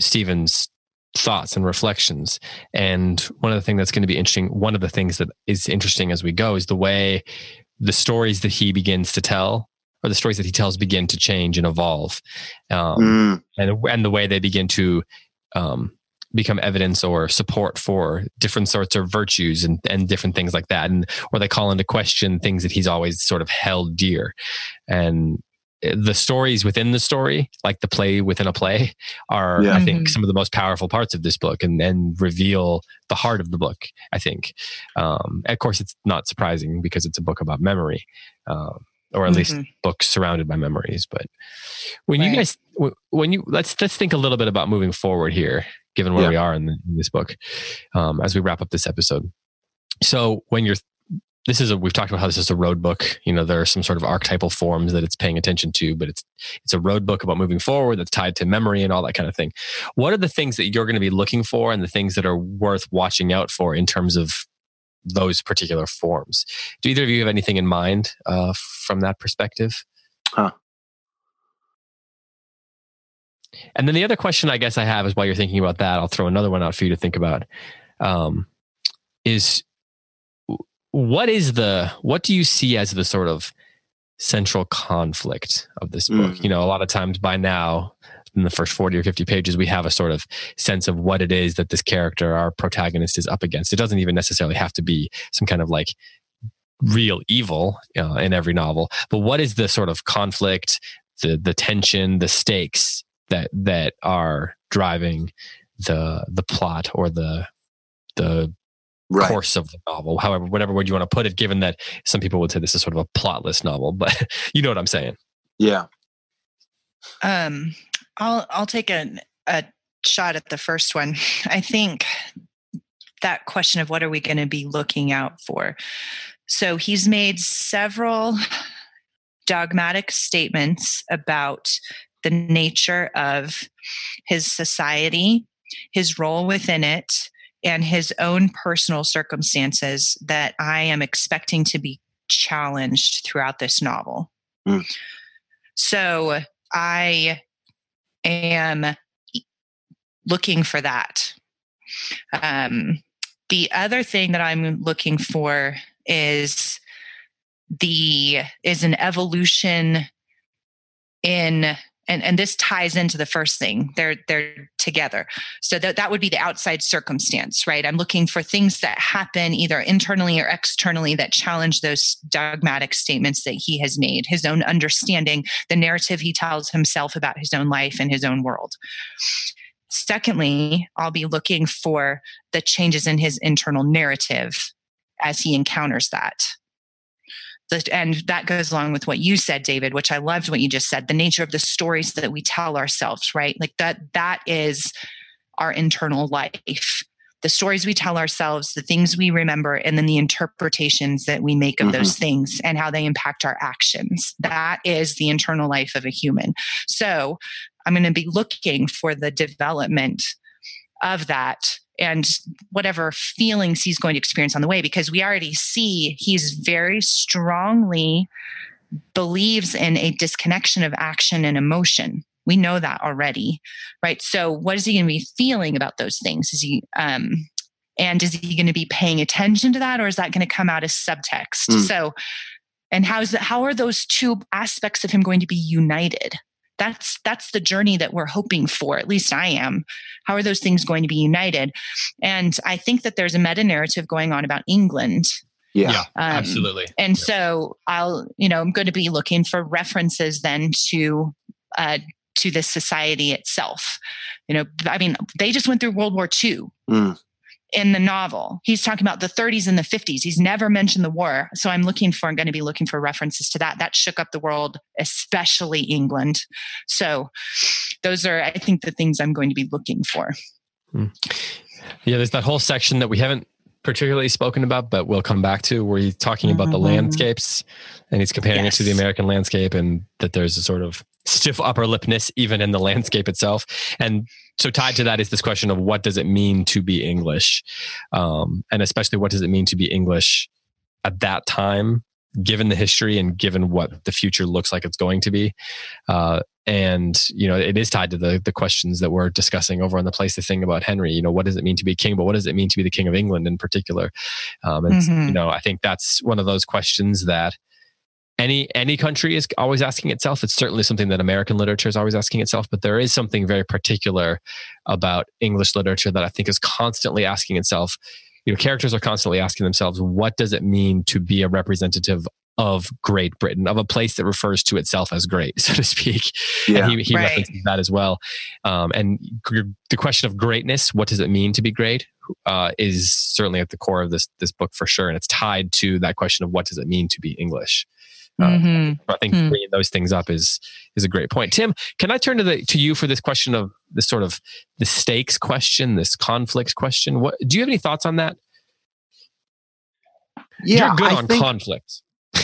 Stevens' thoughts and reflections. And one of the things that's going to be interesting, one of the things that is interesting as we go is the way the stories that he begins to tell or the stories that he tells begin to change and evolve. Um, mm. and, and the way they begin to um, become evidence or support for different sorts of virtues and, and different things like that. And, or they call into question things that he's always sort of held dear. And the stories within the story, like the play within a play, are yeah. I think mm-hmm. some of the most powerful parts of this book, and and reveal the heart of the book. I think, um, of course, it's not surprising because it's a book about memory, um, or at mm-hmm. least books surrounded by memories. But when right. you guys, when you let's let's think a little bit about moving forward here given where yeah. we are in, the, in, this book um, as we wrap up this episode. So when you're this is a we've talked about how this is a road book you know there are some sort of archetypal forms that it's paying attention to but it's it's a road book about moving forward that's tied to memory and all that kind of thing what are the things that you're going to be looking for and the things that are worth watching out for in terms of those particular forms do either of you have anything in mind uh, from that perspective huh. And then the other question I guess I have is while you're thinking about that, I'll throw another one out for you to think about. Um, is what is the what do you see as the sort of central conflict of this book? Mm. You know, a lot of times by now, in the first 40 or 50 pages, we have a sort of sense of what it is that this character, our protagonist, is up against. It doesn't even necessarily have to be some kind of like real evil uh, in every novel, but what is the sort of conflict, the the tension, the stakes that that are driving the the plot or the the right. course of the novel however whatever word you want to put it given that some people would say this is sort of a plotless novel <laughs> but you know what i'm saying. Yeah. Um i'll i'll take a, a shot at the first one. <laughs> I think that question of what are we going to be looking out for? So he's made several dogmatic statements about the nature of his society, his role within it, and his own personal circumstances that I am expecting to be challenged throughout this novel. Mm. So I am looking for that. Um, the other thing that I'm looking for is the is an evolution in and and this ties into the first thing they're they're together. So that that would be the outside circumstance right? I'm looking for things that happen either internally or externally that challenge those dogmatic statements that he has made his own understanding the narrative he tells himself about his own life and his own world. Secondly i'll be looking for the changes in his internal narrative as he encounters that and that goes along with what you said david which i loved what you just said the nature of the stories that we tell ourselves right like that that is our internal life the stories we tell ourselves, the things we remember, and then the interpretations that we make of mm-hmm. those things and how they impact our actions. That is the internal life of a human. So I'm going to be looking for the development of that and whatever feelings he's going to experience on the way because we already see he's very strongly believes in a disconnection of action and emotion. We know that already right? So what is he going to be feeling about those things? Is he um and is he going to be paying attention to that or is that going to come out as subtext? Mm. so and how's that how are those two aspects of him going to be united that's that's the journey that we're hoping for at least i am. How are those things going to be united? And i think that there's a meta narrative going on about england. Yeah, yeah um, absolutely. and yeah. so i'll you know i'm going to be looking for references then to uh, to the society itself. You know i mean they just went through world war ii mm in the novel. He's talking about the 30s and the 50s. He's never mentioned the war. So I'm looking for, I'm going to be looking for references to that. That shook up the world, especially England. So those are, I think, the things I'm going to be looking for. Hmm. Yeah, there's that whole section that we haven't particularly spoken about, but we'll come back to where he's talking about mm-hmm. the landscapes and he's comparing yes. it to the American landscape and that there's a sort of stiff upper lipness even in the <laughs> landscape itself. And so tied to that is this question of what does it mean to be English? Um, and especially what does it mean to be English at that time, given the history and given what the future looks like it's going to be. Uh, and you know it is tied to the the questions that we're discussing over on the place the thing about henry you know what does it mean to be king but what does it mean to be the king of england in particular um, and mm-hmm. you know i think that's one of those questions that any any country is always asking itself it's certainly something that american literature is always asking itself but there is something very particular about english literature that i think is constantly asking itself you know characters are constantly asking themselves what does it mean to be a representative of Great Britain, of a place that refers to itself as great, <laughs> so to speak. Yeah. And he, he right. references that as well. Um, and the question of greatness, what does it mean to be great, uh, is certainly at the core of this this book for sure, and it's tied to that question of what does it mean to be English. Uh, mm-hmm. I think hmm. bringing those things up is is a great point. Tim, can I turn to the to you for this question of this sort of the stakes question, this conflict question? What do you have any thoughts on that? Yeah, You're good I on think, conflict. <laughs>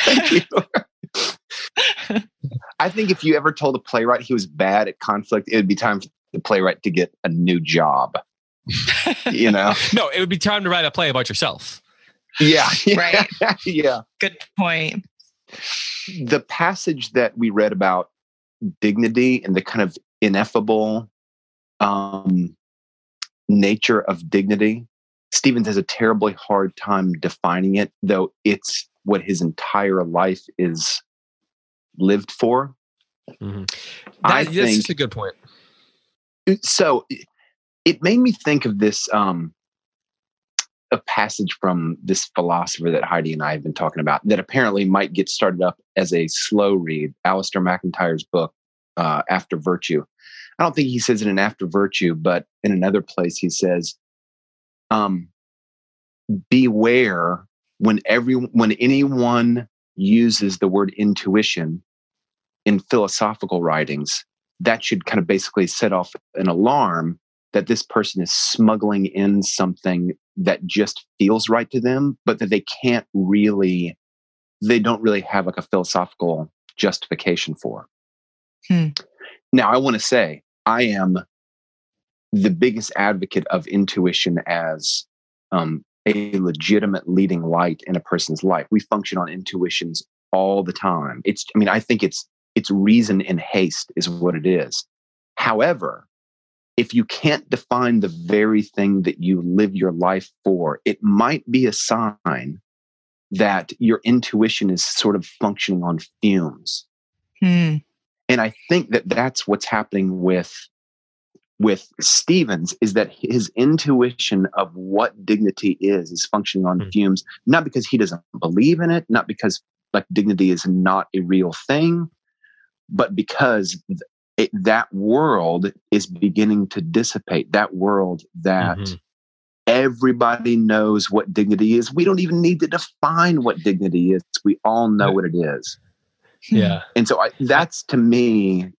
Thank you. I think if you ever told a playwright he was bad at conflict, it would be time for the playwright to get a new job. <laughs> you know? No, it would be time to write a play about yourself. Yeah. <laughs> Right. <laughs> yeah. Good point. The passage that we read about dignity and the kind of ineffable um, nature of dignity, Stevens has a terribly hard time defining it, though it's what his entire life is lived for. Mm-hmm. That, I that's think, a good point. So it made me think of this um, a passage from this philosopher that Heidi and I have been talking about that apparently might get started up as a slow read. Alasdair MacIntyre's book, uh, After Virtue. I don't think he says it in After Virtue, but in another place he says, um, "Beware when every when anyone uses the word intuition in philosophical writings. That should kind of basically set off an alarm that this person is smuggling in something that just feels right to them, but that they can't really, they don't really have like a philosophical justification for. Hmm. Now, I want to say, I am the biggest advocate of intuition as um, a legitimate leading light in a person's life. We function on intuitions all the time. It's, I mean, I think it's, it's reason in haste is what it is. However, if you can't define the very thing that you live your life for, it might be a sign that your intuition is sort of functioning on fumes. Hmm. And I think that that's what's happening with with Stevens is that his intuition of what dignity is is functioning on hmm. fumes, not because he doesn't believe in it, not because like dignity is not a real thing, but because it, that world is beginning to dissipate. That world that mm-hmm. everybody knows what dignity is. We don't even need to define what dignity is. We all know what it is. Yeah. And so I, that's to me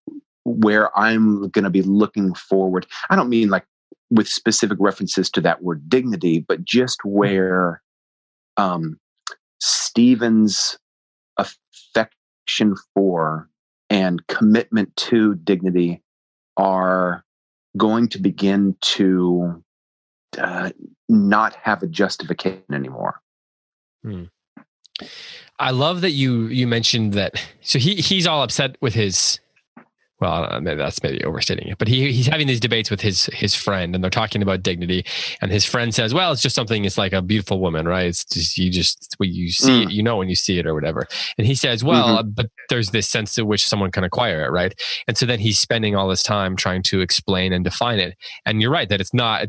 where I'm going to be looking forward. I don't mean like with specific references to that word dignity, but just where um, Stevens' affection for and commitment to dignity are going to begin to uh, not have a justification anymore. Hmm. I love that you you mentioned that. So he he's all upset with his well, maybe that's maybe overstating it, but he he's having these debates with his his friend, and they're talking about dignity. And his friend says, "Well, it's just something. It's like a beautiful woman, right? It's just you just what you see, mm. it, you know when you see it or whatever." And he says, "Well, mm-hmm. but there's this sense to which someone can acquire it, right?" And so then he's spending all this time trying to explain and define it. And you're right that it's not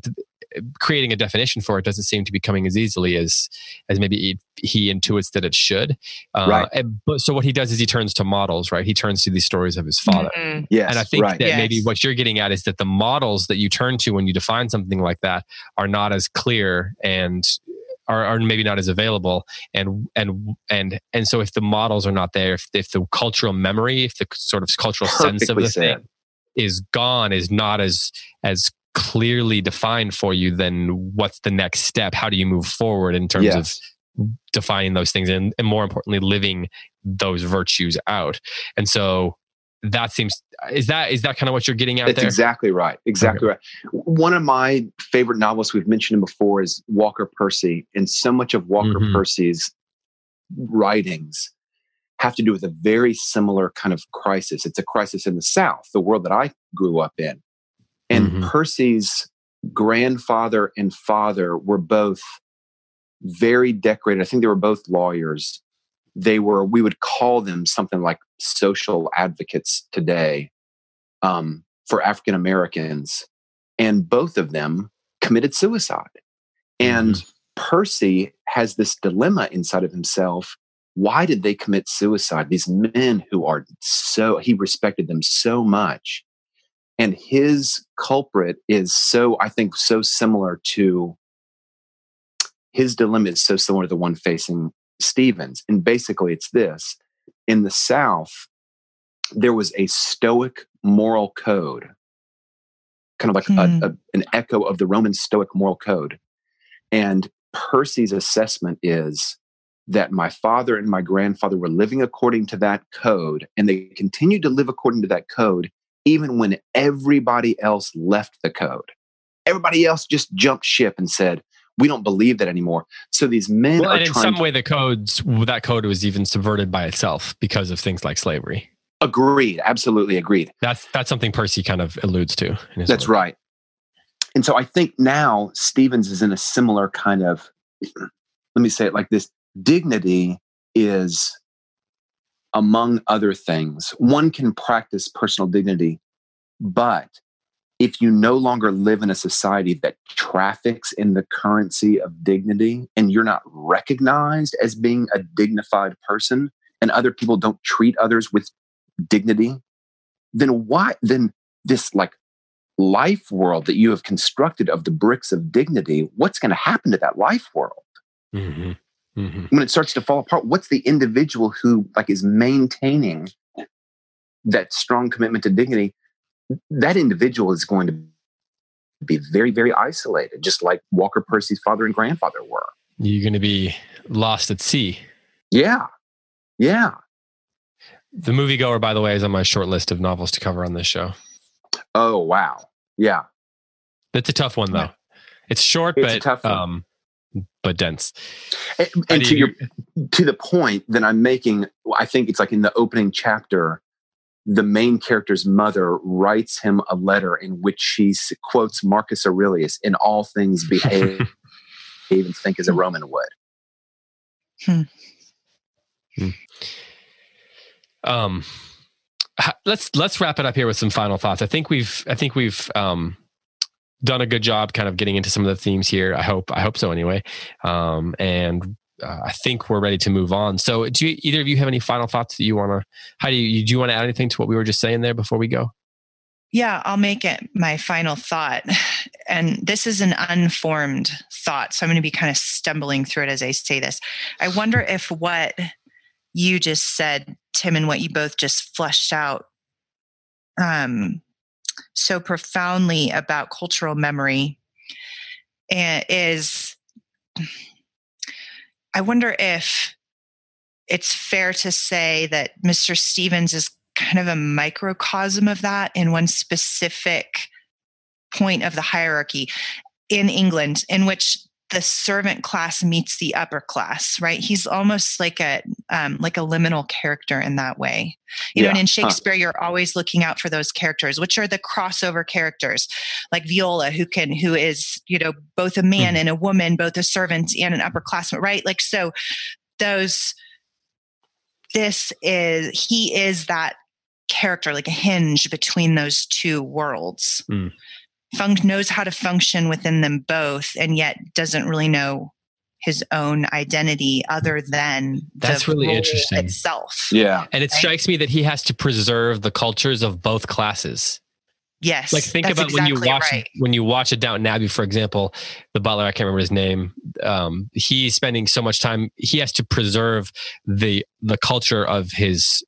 creating a definition for it doesn't seem to be coming as easily as as maybe he, he intuits that it should. Uh, right. And, but so what he does is he turns to models, right? He turns to these stories of his father. Mm-hmm. Yes. And I think right. that yes. maybe what you're getting at is that the models that you turn to when you define something like that are not as clear and are, are maybe not as available and and and and so if the models are not there if, if the cultural memory if the sort of cultural Perfectly sense of the said. thing is gone is not as as clearly defined for you, then what's the next step? How do you move forward in terms yes. of defining those things and, and more importantly, living those virtues out? And so that seems is that is that kind of what you're getting at That's there? exactly right. Exactly okay. right. One of my favorite novels we've mentioned him before is Walker Percy, and so much of Walker mm-hmm. Percy's writings have to do with a very similar kind of crisis. It's a crisis in the South, the world that I grew up in. And mm-hmm. Percy's grandfather and father were both very decorated. I think they were both lawyers. They were, we would call them something like social advocates today um, for African Americans. And both of them committed suicide. And mm-hmm. Percy has this dilemma inside of himself. Why did they commit suicide? These men who are so, he respected them so much and his culprit is so i think so similar to his dilemma is so similar to the one facing stevens. And basically it's this. In the south there was a stoic moral code kind of like hmm. a, a, an echo of the roman stoic moral code. And percy's assessment is that my father and my grandfather were living according to that code and they continued to live according to that code even when everybody else left the code. Everybody else just jumped ship and said, we don't believe that anymore. So these men well, and in some to, way the codes that code was even subverted by itself because of things like slavery. Agreed, absolutely agreed. That's that's something Percy kind of alludes to. That's right. And so I think now Stevens is in a similar kind of <clears throat> let me say it like this dignity is among other things. One can practice personal dignity, but if you no longer live in a society that traffics in the currency of dignity and you're not recognized as being a dignified person and other people don't treat others with dignity, then why, then this like life world that you have constructed of the bricks of dignity, what's going to happen to that life world? Mm-hmm. Mm-hmm. When it starts to fall apart, what's the individual who like is maintaining that strong commitment to dignity? That individual is going to be very, very isolated, just like Walker Percy's father and grandfather were. You're going to be lost at sea. Yeah. Yeah. The moviegoer, by the way, is on my short list of novels to cover on this show. Oh wow. Yeah. that's a tough one though. It's short, it's but um, but dense. And, and to you, your to the point that I'm making, I think it's like in the opening chapter, the main character's mother writes him a letter in which she quotes Marcus Aurelius: "In all things, <laughs> behave, behave and think as a Roman would." Hmm. Hmm. Um, let's let's wrap it up here with some final thoughts. I think we've I think we've um done a good job kind of getting into some of the themes here. I hope, I hope so anyway. Um, and uh, I think we're ready to move on. So do you, either of you have any final thoughts that you want to, how do you, do you want to add anything to what we were just saying there before we go? Yeah, I'll make it my final thought. And this is an unformed thought. So I'm going to be kind of stumbling through it as I say this. I wonder if what you just said, Tim, and what you both just fleshed out um, so profoundly about cultural memory and is I wonder if it's fair to say that Mr. Stevens is kind of a microcosm of that in one specific point of the hierarchy in England, in which the servant class meets the upper class right he's almost like a um, like a liminal character in that way you yeah. know and in shakespeare huh. you're always looking out for those characters which are the crossover characters like viola who can who is you know both a man mm-hmm. and a woman both a servant and an upper upperclassman right like so those this is he is that character like a hinge between those two worlds mm fun- knows how to function within them both and yet doesn't really know his own identity other than that's really interesting itself yeah and it right? strikes me that he has to preserve the cultures of both classes yes like think about exactly when you watch right. when you watch a downton abbey for example the butler i can't remember his name um, he's spending so much time he has to preserve the the culture of his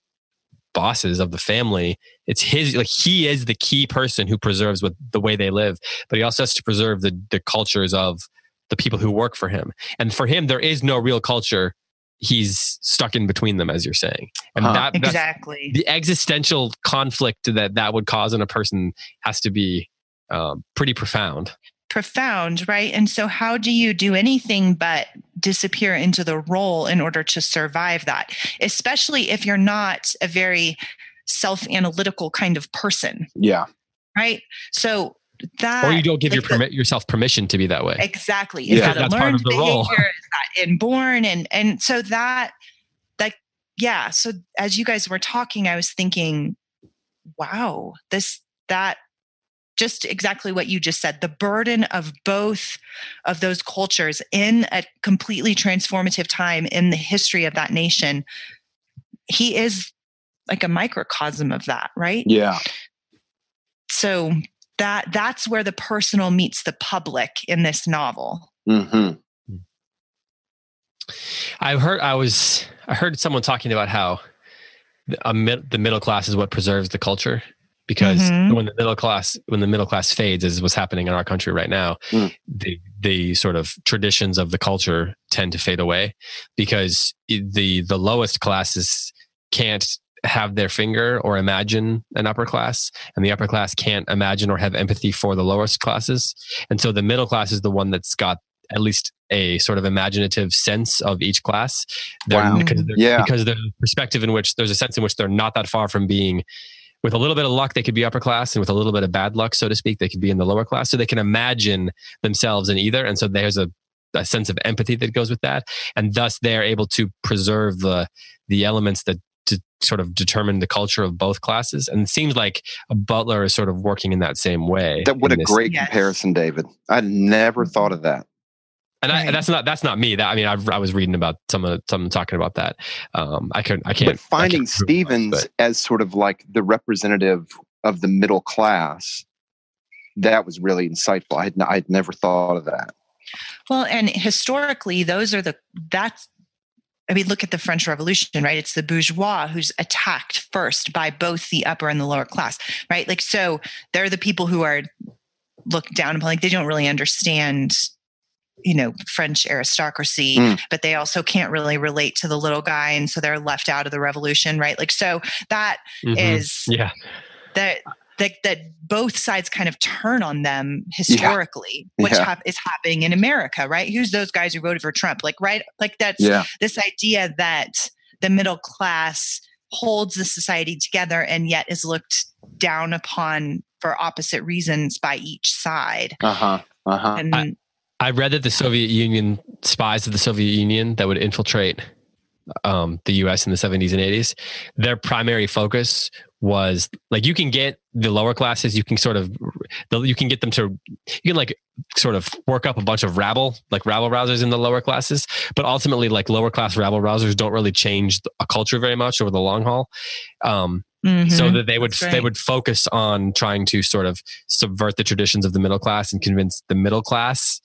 bosses of the family. It's his like he is the key person who preserves what the way they live, but he also has to preserve the the cultures of the people who work for him. And for him, there is no real culture. He's stuck in between them, as you're saying, and huh. that exactly the existential conflict that that would cause in a person has to be um, pretty profound profound, right? And so, how do you do anything but disappear into the role in order to survive that, especially if you're not a very self analytical kind of person? Yeah. Right. So, that or you don't give like your permit yourself permission to be that way exactly is yeah. that that's part of the behavior? role is that inborn and and so that like yeah so as you guys were talking i was thinking wow this that just exactly what you just said the burden of both of those cultures in a completely transformative time in the history of that nation he is like a microcosm of that right? Yeah. So that that's where the personal meets the public in this novel. Mm-hmm. i've heard i was i heard someone talking about how a, the middle class is what preserves the culture because mm-hmm. when the middle class when the middle class fades as what's happening in our country right now mm. the the sort of traditions of the culture tend to fade away because the the lowest classes can't have their finger or imagine an upper class and the upper class can't imagine or have empathy for the lowest classes and so the middle class is the one that's got at least a sort of imaginative sense of each class wow. because, yeah. because the perspective in which there's a sense in which they're not that far from being with a little bit of luck, they could be upper class, and with a little bit of bad luck, so to speak, they could be in the lower class. So they can imagine themselves in either, and so there's a, a sense of empathy that goes with that, and thus they're able to preserve the the elements that to sort of determine the culture of both classes. And it seems like a butler is sort of working in that same way. That what a great yes. comparison, David. I'd never mm-hmm. thought of that and right. I, that's not that's not me. That I mean, I've, i was reading about some someone talking about that. Um, I could I can't. But finding can't Stevens much, as sort of like the representative of the middle class, that was really insightful. I'd I'd never thought of that. Well, and historically, those are the that's. I mean, look at the French Revolution, right? It's the bourgeois who's attacked first by both the upper and the lower class, right? Like, so they're the people who are looked down upon. Like, they don't really understand you know french aristocracy mm. but they also can't really relate to the little guy and so they're left out of the revolution right like so that mm-hmm. is yeah that that that both sides kind of turn on them historically yeah. which yeah. is happening in america right who's those guys who voted for trump like right like that's yeah. this idea that the middle class holds the society together and yet is looked down upon for opposite reasons by each side uh-huh uh-huh and I, I read that the Soviet Union spies of the Soviet Union that would infiltrate um, the U.S. in the 70s and 80s, their primary focus was like you can get the lower classes, you can sort of you can get them to you can like sort of work up a bunch of rabble like rabble rousers in the lower classes, but ultimately like lower class rabble rousers don't really change a culture very much over the long haul. Um, Mm-hmm. so that they would right. they would focus on trying to sort of subvert the traditions of the middle class and convince the middle class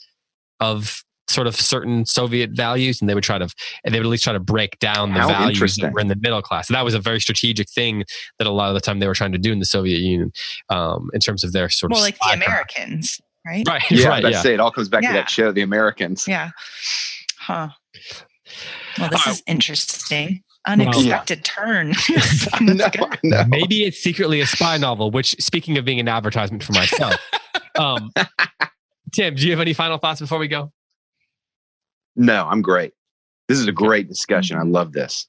of sort of certain Soviet values, and they would try to they would at least try to break down the How values that were in the middle class. And that was a very strategic thing that a lot of the time they were trying to do in the Soviet Union um, in terms of their sort More of like the Americans, right? right? Yeah, <laughs> right, I yeah. say it all comes back to that show, The Americans. Yeah. Huh. Well, this All is interesting. Unexpected turn. <laughs> <laughs> No, no. Maybe it's secretly a spy novel. Which, speaking of being an advertisement for myself, um, Tim, do you have any final thoughts before we go? No, I'm great. This is a great discussion. Mm-hmm. I love this.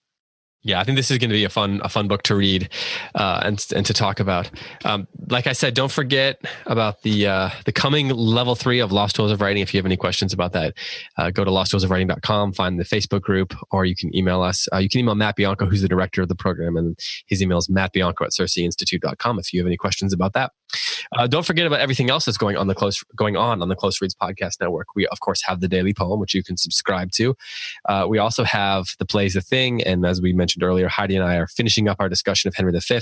Yeah, I think this is going to be a fun a fun book to read uh, and and to talk about. Um, like I said, don't forget about the uh, the coming level three of Lost Tools of Writing. If you have any questions about that, uh, go to losttoolsofwriting.com, find the Facebook group, or you can email us. Uh, you can email Matt Bianco, who's the director of the program, and his email is mattbianco at circeinstitute.com if you have any questions about that. Uh, don't forget about everything else that's going on the close going on on the Close Reads Podcast Network. We of course have the Daily Poem, which you can subscribe to. Uh, we also have the Plays the Thing, and as we mentioned earlier, Heidi and I are finishing up our discussion of Henry V.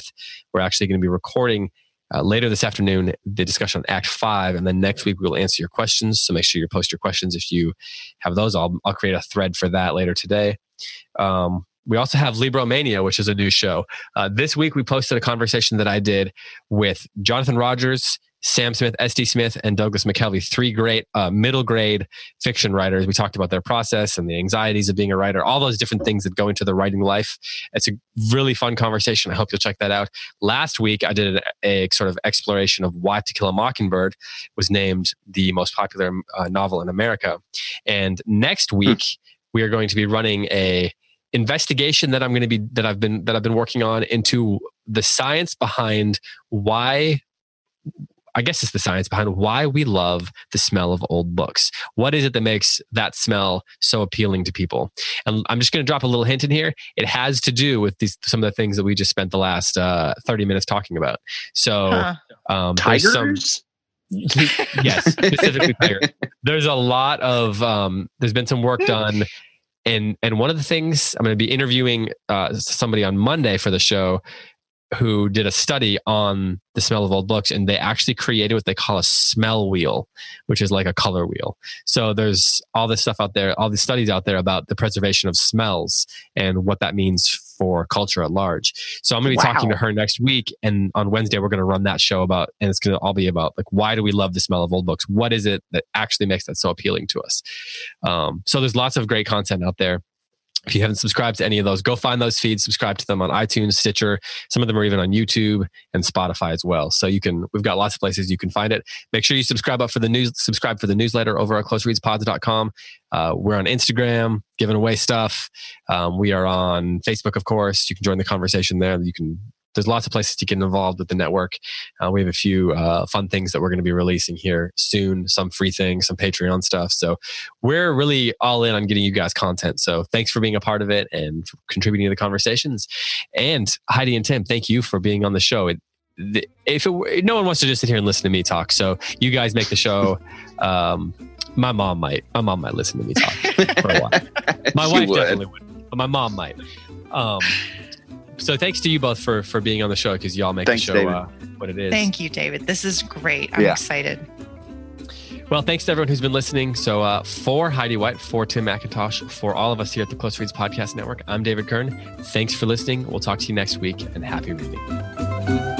We're actually going to be recording uh, later this afternoon the discussion on Act Five, and then next week we'll answer your questions. So make sure you post your questions if you have those. I'll I'll create a thread for that later today. Um, we also have Libromania, which is a new show. Uh, this week we posted a conversation that I did with Jonathan Rogers, Sam Smith, S.D. Smith, and Douglas McKelvey, three great uh, middle grade fiction writers. We talked about their process and the anxieties of being a writer, all those different things that go into the writing life. It's a really fun conversation. I hope you'll check that out. Last week, I did a, a sort of exploration of why To Kill a Mockingbird was named the most popular uh, novel in America. And next week, we are going to be running a investigation that I'm going to be that I've been that I've been working on into the science behind why I guess it's the science behind why we love the smell of old books. What is it that makes that smell so appealing to people? And I'm just going to drop a little hint in here. It has to do with these some of the things that we just spent the last uh, 30 minutes talking about. So Huh. um, there's some- Tigers? yes, specifically tiger. There's a lot of um, there's been some work done, and and one of the things I'm going to be interviewing uh, somebody on Monday for the show who did a study on the smell of old books, and they actually created what they call a smell wheel, which is like a color wheel. So there's all this stuff out there, all these studies out there about the preservation of smells and what that means for culture at large. So I'm going to be talking to her next week, and on Wednesday we're going to run that show about, and it's going to all be about like why do we love the smell of old books? What is it that actually makes that so appealing to us? Um, so there's lots of great content out there. If you haven't subscribed to any of those, go find those feeds, subscribe to them on iTunes, Stitcher. Some of them are even on YouTube and Spotify as well. So you can, we've got lots of places you can find it. Make sure you subscribe up for the news, subscribe for the newsletter over at closereadspods.com. Uh, we're on Instagram, giving away stuff. Um, we are on Facebook, of course. You can join the conversation there. You can, there's lots of places to get involved with the network. Uh, we have a few uh, fun things that we're going to be releasing here soon, some free things, some Patreon stuff. So we're really all in on getting you guys content. So thanks for being a part of it and for contributing to the conversations. And Heidi and Tim, thank you for being on the show. It, the, if it, no one wants to just sit here and listen to me talk, so you guys make the show. Um, my mom might. My mom might listen to me talk for a while. <laughs> My wife would. definitely would, but my mom might. Um, so thanks to you both for for being on the show because y'all make Thanks, the show uh, what it is. Thank you, David. This is great. I'm Yeah. excited. Well, thanks to everyone who's been listening. So, uh, for Heidi White, for Tim McIntosh, for all of us here at the Close Reads Podcast Network, I'm David Kern. Thanks for listening. We'll talk to you next week and happy reading.